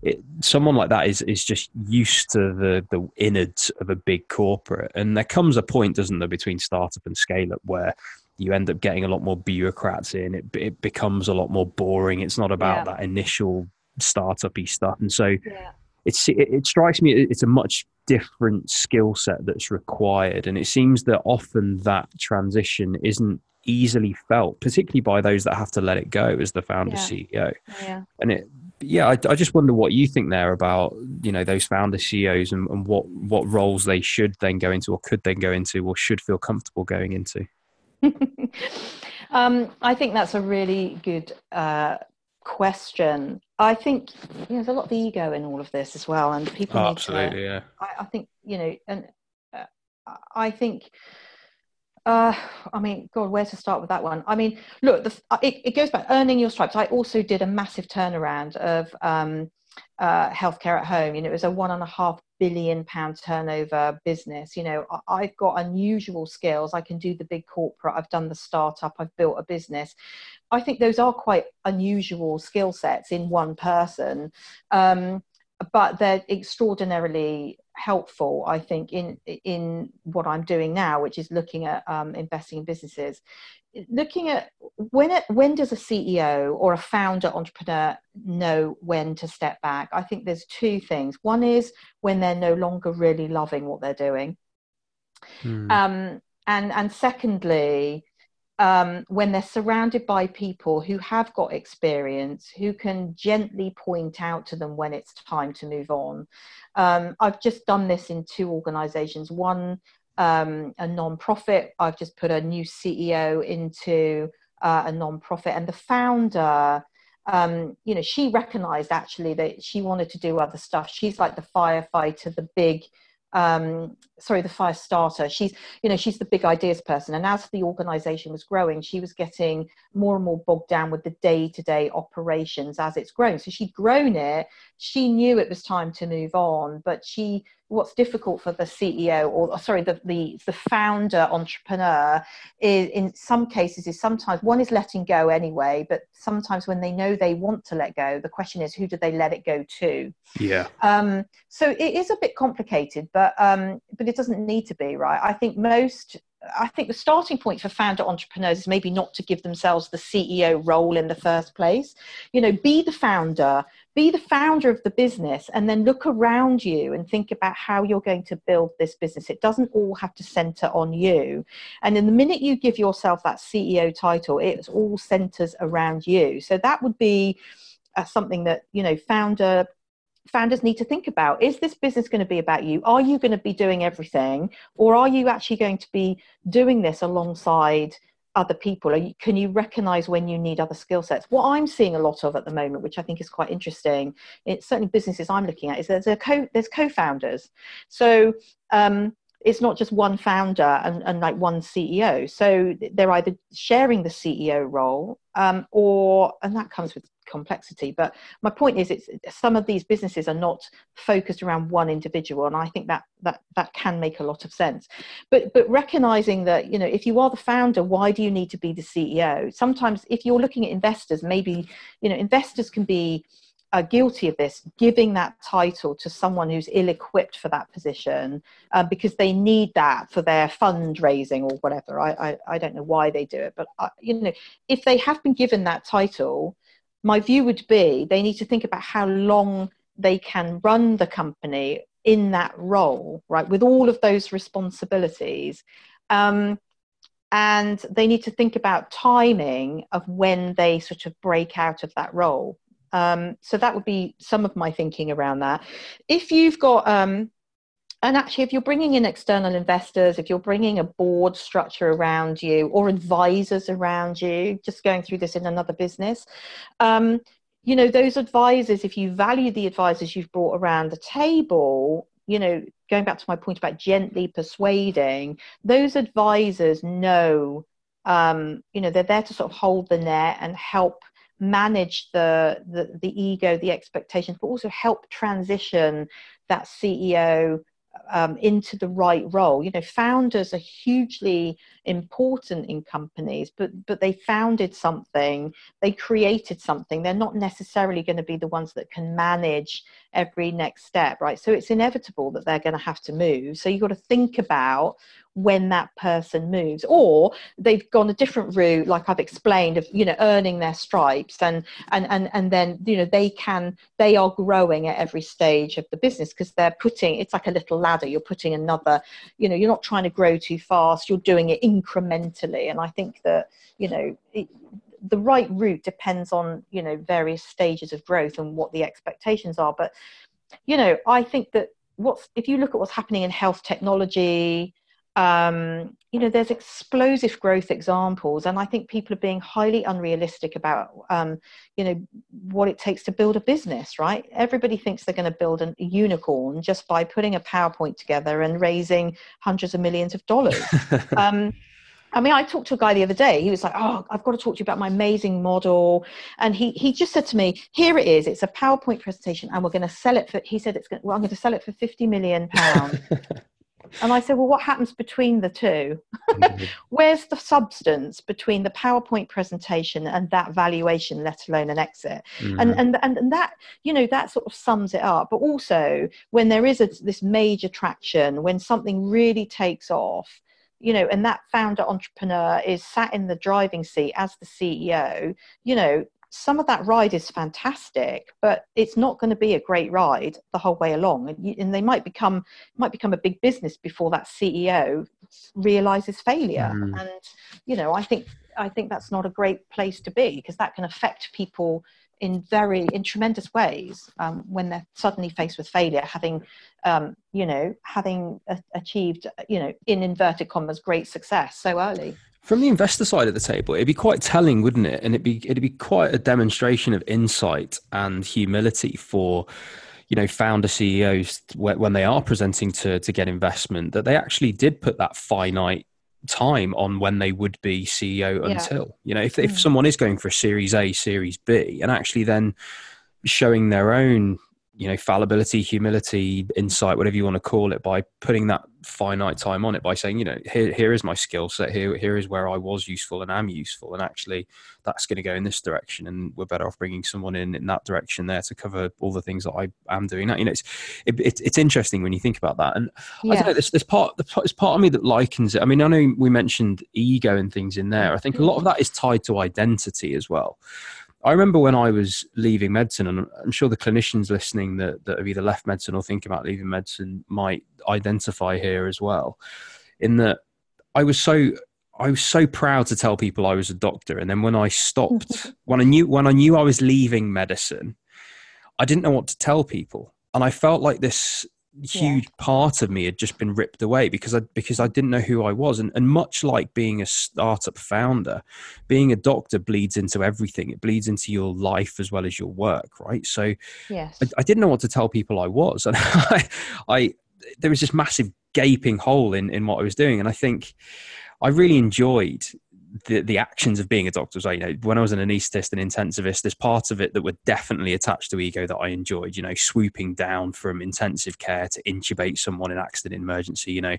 it, someone like that is is just used to the the innards of a big corporate, and there comes a point, doesn't there, between startup and scale up where you end up getting a lot more bureaucrats in. It it becomes a lot more boring. It's not about yeah. that initial startup-y stuff, and so yeah. it's it, it strikes me it's a much different skill set that's required, and it seems that often that transition isn't easily felt, particularly by those that have to let it go as the founder yeah. CEO. Yeah. And it yeah, I, I, just wonder what you think there about you know those founder CEOs and, and, what what roles they should then go into or could then go into or should feel comfortable going into. um, I think that's a really good uh, question. I think you know, there's a lot of ego in all of this as well, and people. Oh, absolutely, to, yeah. I, I, think you know, and uh, I think uh, I mean, God, where to start with that one? I mean, look, the, uh, it, it, goes back earning your stripes. I also did a massive turnaround of um, uh, healthcare at home. You know, it was a one and a half billion pound turnover business. You know, I, I've got unusual skills. I can do the big corporate. I've done the startup. I've built a business. I think those are quite unusual skill sets in one person. Um, but they're extraordinarily helpful, I think, in in what I'm doing now, which is looking at um, investing in businesses. Looking at when it, when does a CEO or a founder entrepreneur know when to step back? I think there's two things. One is when they're no longer really loving what they're doing, hmm. um, and and secondly, um, when they're surrounded by people who have got experience, who can gently point out to them when it's time to move on. Um, I've just done this in two organizations. One, um, a non-profit. I've just put a new CEO into uh, a non-profit, and the founder. Um, you know, she recognized actually that she wanted to do other stuff. She's like the firefighter, the big um, sorry, the fire starter. She's, you know, she's the big ideas person. And as the organization was growing, she was getting more and more bogged down with the day to day operations as it's grown. So she'd grown it. She knew it was time to move on, but she what's difficult for the CEO or sorry the, the the founder entrepreneur is in some cases is sometimes one is letting go anyway but sometimes when they know they want to let go the question is who do they let it go to? Yeah. Um, so it is a bit complicated but um, but it doesn't need to be right? I think most I think the starting point for founder entrepreneurs is maybe not to give themselves the CEO role in the first place. You know, be the founder, be the founder of the business, and then look around you and think about how you're going to build this business. It doesn't all have to center on you. And in the minute you give yourself that CEO title, it all centers around you. So that would be uh, something that, you know, founder founders need to think about is this business going to be about you are you going to be doing everything or are you actually going to be doing this alongside other people? You, can you recognize when you need other skill sets? What i'm seeing a lot of at the moment which i think is quite interesting it's certainly businesses i'm looking at is there's a co there's co-founders. So um, it's not just one founder and, and like one ceo so they're either sharing the ceo role um, or and that comes with complexity. But my point is it's some of these businesses are not focused around one individual and i think that that that can make a lot of sense. But but recognizing that you know if you are the founder why do you need to be the ceo sometimes if you're looking at investors maybe you know investors can be are guilty of this, giving that title to someone who's ill equipped for that position uh, because they need that for their fundraising or whatever. I, I, I don't know why they do it, but I, uh, you know, if they have been given that title, my view would be they need to think about how long they can run the company in that role, right, with all of those responsibilities. Um, and they need to think about timing of when they sort of break out of that role um, so that would be some of my thinking around that. If you've got, um, and actually, if you're bringing in external investors, if you're bringing a board structure around you or advisors around you, just going through this in another business, um, you know, those advisors, if you value the advisors you've brought around the table, you know, going back to my point about gently persuading, those advisors know, um, you know, they're there to sort of hold the net and help manage the, the, the ego, the expectations, but also help transition that CEO um, into the right role. You know, founders are hugely important in companies, but but they founded something, they created something. They're not necessarily going to be the ones that can manage every next step, right? So it's inevitable that they're going to have to move. So you've got to think about when that person moves or they've gone a different route like i've explained of you know earning their stripes and and and, and then you know they can they are growing at every stage of the business because they're putting it's like a little ladder you're putting another you know you're not trying to grow too fast you're doing it incrementally and i think that you know it, the right route depends on you know various stages of growth and what the expectations are but you know i think that what's if you look at what's happening in health technology um, you know, there's explosive growth examples, and I think people are being highly unrealistic about, um, you know, what it takes to build a business. Right? Everybody thinks they're going to build a unicorn just by putting a PowerPoint together and raising hundreds of millions of dollars. um, I mean, I talked to a guy the other day. He was like, "Oh, I've got to talk to you about my amazing model," and he he just said to me, "Here it is. It's a PowerPoint presentation, and we're going to sell it for." He said, "It's going. Well, I'm going to sell it for fifty million pounds." And I said, well, what happens between the 2 mm-hmm. Where's the substance between the PowerPoint presentation and that valuation, let alone an exit? Mm-hmm. And, and, and, and that, you know, that sort of sums it up. But also, when there is a, this major traction, when something really takes off, you know, and that founder entrepreneur is sat in the driving seat as the CEO, you know, some of that ride is fantastic, but it's not going to be a great ride the whole way along. And, you, and, they might become might become a big business before that CEO realizes failure. Mm. And you know, I think I think that's not a great place to be because that can affect people in very in tremendous ways um, when they're suddenly faced with failure, having um, you know having a- achieved you know in inverted commas great success so early. From the investor side of the table, it'd be quite telling, wouldn't it? And it'd be it'd be quite a demonstration of insight and humility for you know founder CEOs when they are presenting to to get investment that they actually did put that finite time on when they would be CEO yeah. until you know if if mm. someone is going for a Series A, Series B, and actually then showing their own you know fallibility humility insight whatever you want to call it by putting that finite time on it by saying you know here here is my skill set. Here here is where i was useful and am useful and actually that's going to go in this direction and we're better off bringing someone in in that direction there to cover all the things that i am doing. That you know it's it, it, it's interesting when you think about that and yeah. i don't know there's, there's part there's part of me that likens it. I mean i know we mentioned ego and things in there. Mm-hmm. I think a lot of that is tied to identity as well I remember when I was leaving medicine, and I'm sure the clinicians listening that, that have either left medicine or think about leaving medicine might identify here as well. In that I was so I was so proud to tell people I was a doctor, and then when I stopped, when I knew when I knew I was leaving medicine, I didn't know what to tell people, and I felt like this huge yeah. part of me had just been ripped away because I because I didn't know who I was. And, and much like being a startup founder being a doctor bleeds into everything. It bleeds into your life as well as your work right? So yes. I, I didn't know what to tell people I was. And I, I there was this massive gaping hole in in what I was doing. And I think I really enjoyed the, the actions of being a doctor. So, you know, when I was an anaesthetist and intensivist, there's parts of it that were definitely attached to ego that I enjoyed, you know, swooping down from intensive care to intubate someone in accident emergency, you know,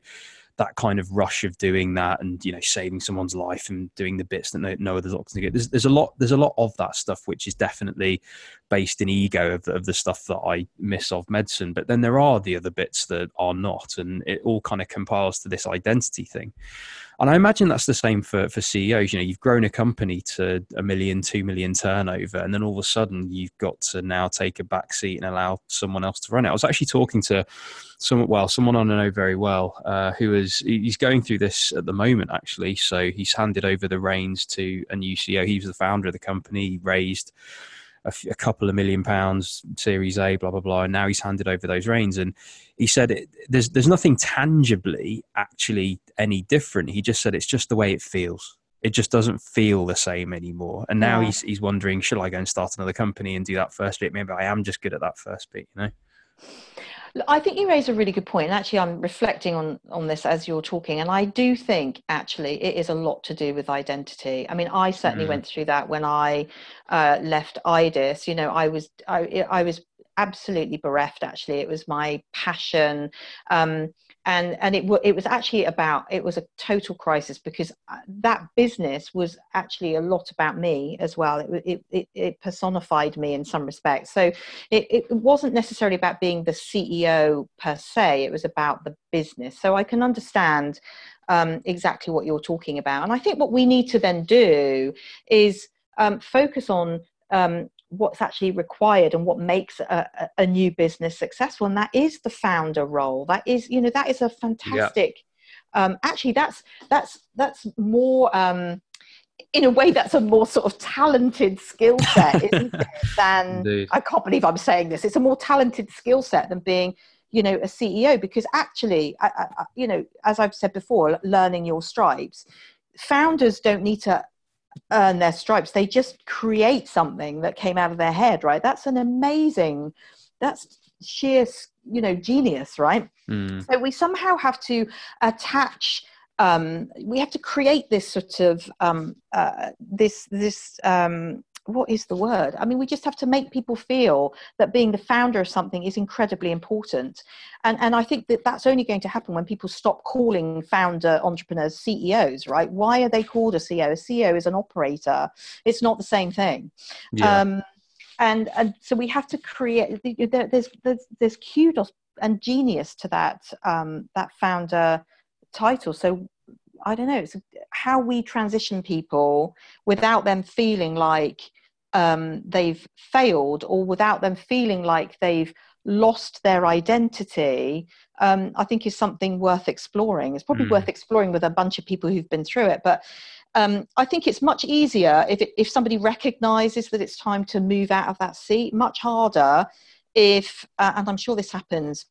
that kind of rush of doing that and you know saving someone's life and doing the bits that no, no other doctors can get. There's, there's a lot there's a lot of that stuff which is definitely based in ego of the, of the stuff that I miss of medicine. But then there are the other bits that are not, and it all kind of compiles to this identity thing. And I imagine that's the same for, for CEOs. You know, you've grown a company to a million, two million turnover, and then all of a sudden you've got to now take a back seat and allow someone else to run it. I was actually talking to someone, well, someone I know very well, uh, who is he's going through this at the moment actually. So he's handed over the reins to a new CEO. He was the founder of the company. He raised a, f- a couple of million pounds, Series A, blah blah blah, and now he's handed over those reins. And he said it, there's there's nothing tangibly actually any different. He just said it's just the way it feels. It just doesn't feel the same anymore. And now yeah. he's he's wondering, should I go and start another company and do that first bit? Maybe I am just good at that first bit, you know. I think you raise a really good point. Actually, I'm reflecting on on this as you're talking, and I do think actually it is a lot to do with identity. I mean, I certainly mm. went through that when I uh, left IDIS. You know, I was I, I was absolutely bereft. Actually, it was my passion. Um, and and it, it was actually about it was a total crisis because uh, that business was actually a lot about me as well. It, it, it personified me in some respects so it, it wasn't necessarily about being the ceo per se. It was about the business. So i can understand um, exactly what you're talking about. And i think what we need to then do is um, focus on um, what's actually required and what makes a, a, new business successful and that is the founder role that is you know that is a fantastic yeah. um, actually that's that's that's more um, in a way that's a more sort of talented skill set than Indeed. i can't believe i'm saying this it's a more talented skill set than being you know a ceo because actually I, I, you know as i've said before learning your stripes founders don't need to earn their stripes they just create something that came out of their head right that's an amazing that's sheer you know genius right mm. so we somehow have to attach um, we have to create this sort of um, uh, this this um, what is the word? I mean, we just have to make people feel that being the founder of something is incredibly important. And, and I think that that's only going to happen when people stop calling founder entrepreneurs CEOs, right? Why are they called a CEO? A CEO is an operator, it's not the same thing. Yeah. Um, and, and so we have to create, there's, there's, there's kudos and genius to that, um, that founder title. So I don't know, it's how we transition people without them feeling like um, they've failed or without them feeling like they've lost their identity, um, I think is something worth exploring. It's probably mm. worth exploring with a bunch of people who've been through it. But um, I think it's much easier if, it, if somebody recognizes that it's time to move out of that seat, much harder if, uh, and I'm sure this happens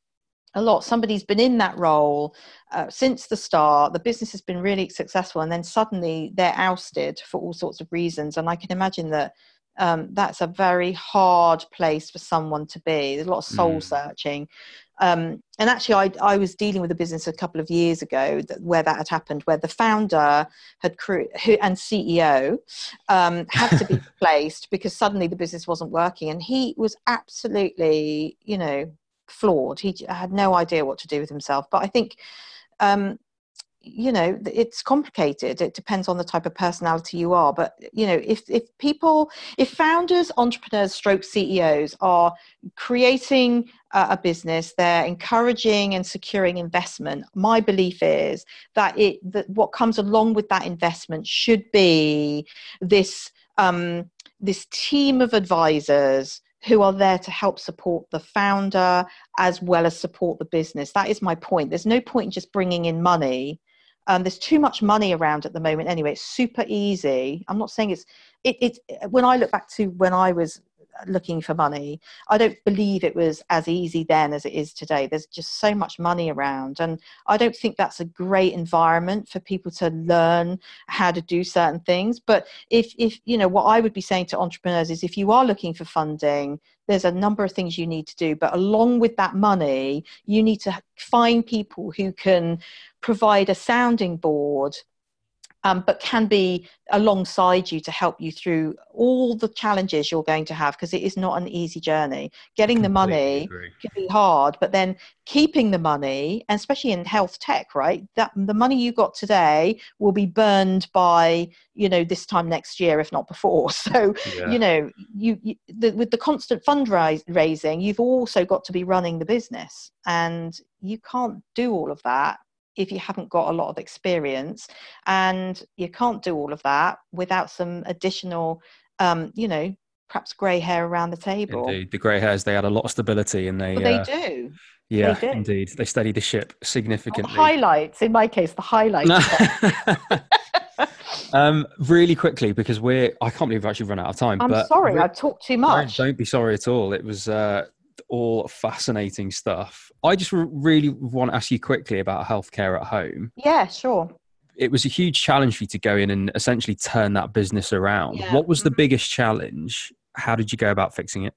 a lot somebody's been in that role uh, since the start the business has been really successful and then suddenly they're ousted for all sorts of reasons and i can imagine that um, that's a very hard place for someone to be. There's a lot of soul mm. searching. Um, and actually, I, I, was dealing with a business a couple of years ago that, where that had happened, where the founder had cre- who, and CEO um, had to be replaced because suddenly the business wasn't working, and he was absolutely, you know, flawed. He had no idea what to do with himself. But I think um, you know it's complicated it depends on the type of personality you are but you know if if people if founders entrepreneurs stroke ceos are creating a business they're encouraging and securing investment my belief is that it that what comes along with that investment should be this um this team of advisors who are there to help support the founder as well as support the business. That is my point. There's no point in just bringing in money um, there's too much money around at the moment anyway. It's super easy. I'm not saying it's it, it's when I look back to when I was looking for money, I don't believe it was as easy then as it is today. There's just so much money around, and I don't think that's a great environment for people to learn how to do certain things. But if if you know what I would be saying to entrepreneurs is, if you are looking for funding, there's a number of things you need to do but along with that money you need to find people who can provide a sounding board um, but can be alongside you to help you through all the challenges you're going to have because it is not an easy journey. Getting the money agree. can be hard, but then keeping the money, and especially in health tech, right? That the money you got today will be burned by you know this time next year, if not before. So yeah. you know you, you the, with the constant fundraising, you've also got to be running the business, and you can't do all of that if you haven't got a lot of experience and you can't do all of that without some additional um, you know perhaps grey hair around the table. Indeed. the grey hairs they add a lot of stability and they well, they uh, do. yeah they do. indeed. They steady the ship significantly. the highlights. In my case the highlights. Um, really quickly because we're i can't believe we've actually run out of time i'm sorry i've talked too much. Don't, don't be sorry at all. It was uh, all fascinating stuff. I just really want to ask you quickly about healthcare at home. Yeah, sure. It was a huge challenge for you to go in and essentially turn that business around. Yeah. What was the mm-hmm. biggest challenge? How did you go about fixing it?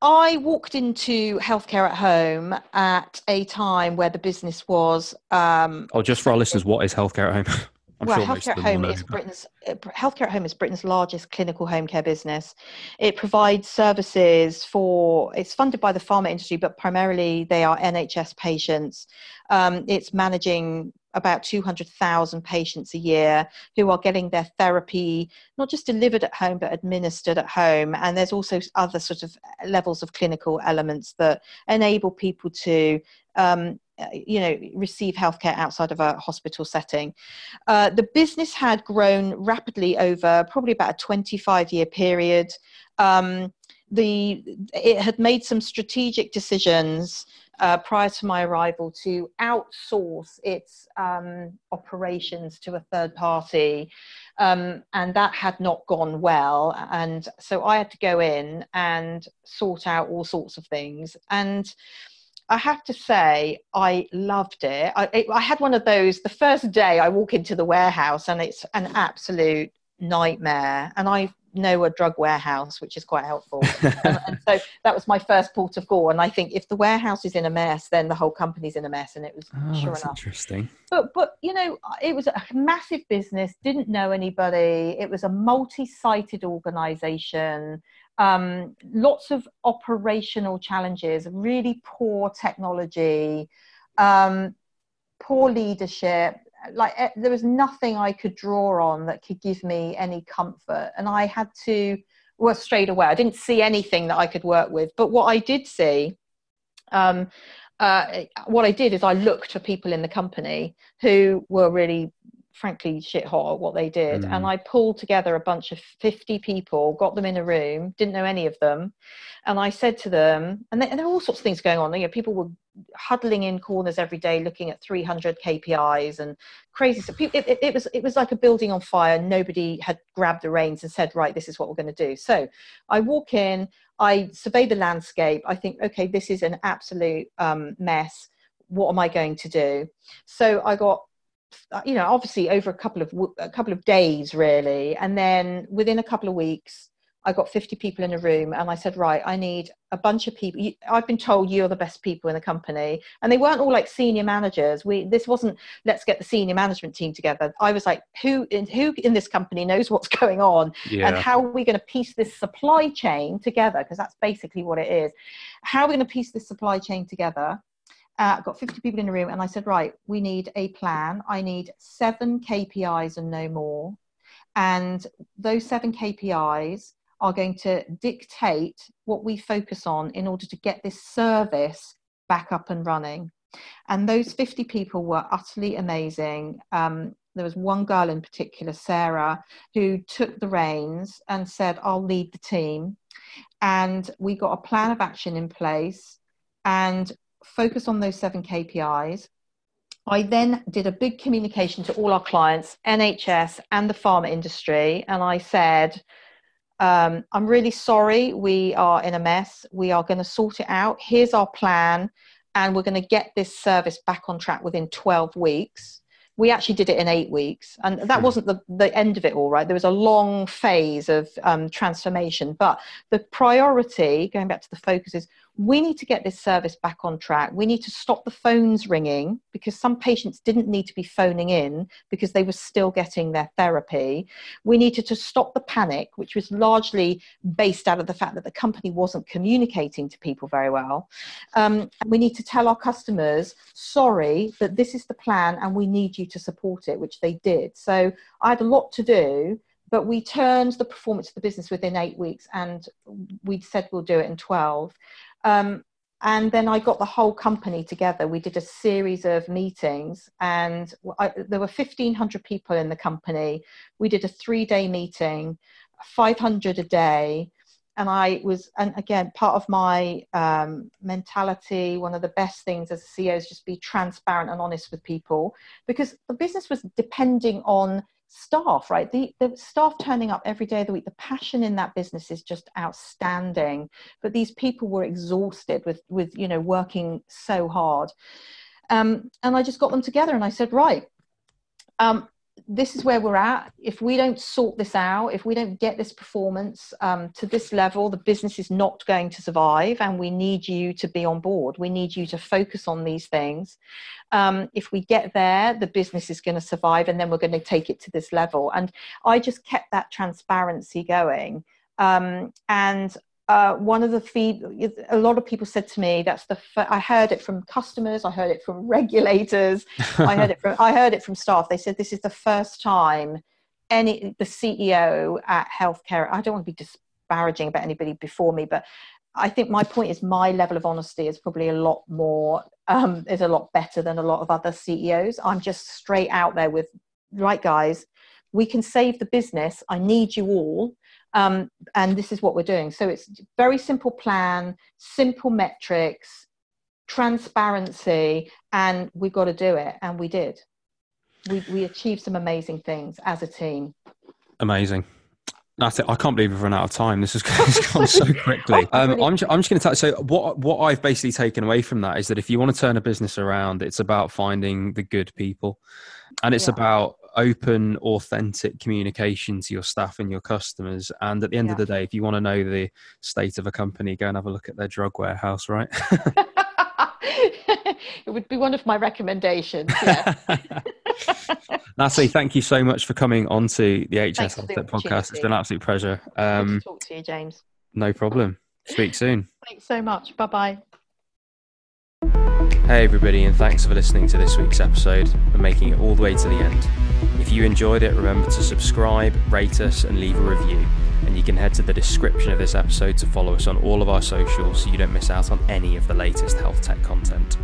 I walked into healthcare at home at a time where the business was. Um, oh, just for our listeners, what is healthcare at home? I'm well, sure Healthcare at Home is Britain's uh, Healthcare at Home is Britain's largest clinical home care business. It provides services for. It's funded by the pharma industry, but primarily they are NHS patients. Um, it's managing about 200,000 patients a year who are getting their therapy not just delivered at home but administered at home and there's also other sort of levels of clinical elements that enable people to um, uh, you know receive healthcare outside of a hospital setting. Uh, the business had grown rapidly over probably about a 25 year period. Um, the it had made some strategic decisions uh, prior to my arrival to outsource its um, operations to a third party. Um, and that had not gone well. And so i had to go in and sort out all sorts of things. And I have to say, I loved it. I, it. I, had one of those the first day I walk into the warehouse and it's an absolute nightmare. And I know a drug warehouse, which is quite helpful. and, and, so that was my first port of call. And I think if the warehouse is in a mess, then the whole company's in a mess. And it was oh, sure enough. Interesting. But but you know, it was a massive business. Didn't know anybody. It was a multi-sited organization um, lots of operational challenges, really poor technology, um, poor leadership. Like eh, there was nothing I could draw on that could give me any comfort, and I had to well straight away. I didn't see anything that I could work with, but what I did see. Um, uh, what I did is I looked for people in the company who were really frankly shit hot what they did. Mm. And I pulled together a bunch of 50 people, got them in a room, didn't know any of them. And I said to them, and, they, and there were all sorts of things going on. You know, people were huddling in corners every day looking at 300 KPIs and crazy stuff. It, it, it, was, it was like a building on fire. Nobody had grabbed the reins and said, right, this is what we're going to do. So I walk in, I survey the landscape. I think, okay, this is an absolute um, mess. What am I going to do? So I got Uh, you know obviously over a couple of a couple of days really. And then within a couple of weeks i got 50 people in a room and i said right i need a bunch of people. I've been told you're the best people in the company. And they weren't all like senior managers. We this wasn't let's get the senior management team together. I was like who in who in this company knows what's going on? Yeah. and how are we going to piece this supply chain together? Because that's basically what it is. How are we going to piece this supply chain together uh, got 50 people in the room and I said, right, we need a plan. I need seven KPIs and no more. And those seven KPIs are going to dictate what we focus on in order to get this service back up and running. And those 50 people were utterly amazing. Um, there was one girl in particular, Sarah, who took the reins and said, I'll lead the team. And we got a plan of action in place. And focus on those seven KPIs. I then did a big communication to all our clients, NHS and the pharma industry, and I said, um, I'm really sorry, we are in a mess. We are going to sort it out. Here's our plan, and we're going to get this service back on track within 12 weeks. We actually did it in eight weeks, and that hmm. wasn't the, the end of it all, right? There was a long phase of um, transformation, but the priority, going back to the focus, is we need to get this service back on track. We need to stop the phones ringing because some patients didn't need to be phoning in because they were still getting their therapy. We needed to stop the panic, which was largely based out of the fact that the company wasn't communicating to people very well. Um, we need to tell our customers, sorry, that this is the plan and we need you to support it, which they did. So I had a lot to do but we turned the performance of the business within eight weeks and we'd said we'll do it in 12 um, and then I got the whole company together. We did a series of meetings, and I, there were 1,500 people in the company. We did a three day meeting, 500 a day. And I was, and again, part of my um, mentality, one of the best things as a CEO is just be transparent and honest with people because the business was depending on staff, right? The, the staff turning up every day of the week, the passion in that business is just outstanding. But these people were exhausted with, with you know, working so hard. Um, and I just got them together and I said, right, um, this is where we're at. If we don't sort this out, if we don't get this performance um, to this level, the business is not going to survive. And we need you to be on board. We need you to focus on these things. Um, if we get there, the business is going to survive, and then we're going to take it to this level. And I just kept that transparency going. Um, and uh, one of the feed a lot of people said to me that's the i heard it from customers i heard it from regulators i heard it from i heard it from staff. They said this is the first time any the ceo at healthcare i don't want to be disparaging about anybody before me but i think my point is my level of honesty is probably a lot more um, is a lot better than a lot of other ceos i'm just straight out there with right guys we can save the business. I need you all um, and this is what we're doing. So it's very simple plan, simple metrics, transparency, and we've got to do it. And we did. We, we achieved some amazing things as a team. Amazing. That's it. I can't believe we've run out of time. This has gone so quickly. Um, I'm, just, I'm just going to tell. So what what I've basically taken away from that is that if you want to turn a business around, it's about finding the good people, and it's yeah. about open, authentic communication to your staff and your customers. And at the end yeah. of the day, if you want to know the state of a company, go and have a look at their drug warehouse, right? it would be one of my recommendations. Yeah. Natalie, thank you so much for coming onto the HS podcast. It's been an absolute pleasure. Um, talk to you, James. No problem. Speak soon. Thanks so much. Bye bye. Hey, everybody, and thanks for listening to this week's episode and making it all the way to the end. If you enjoyed it, remember to subscribe, rate us, and leave a review. And you can head to the description of this episode to follow us on all of our socials so you don't miss out on any of the latest health tech content.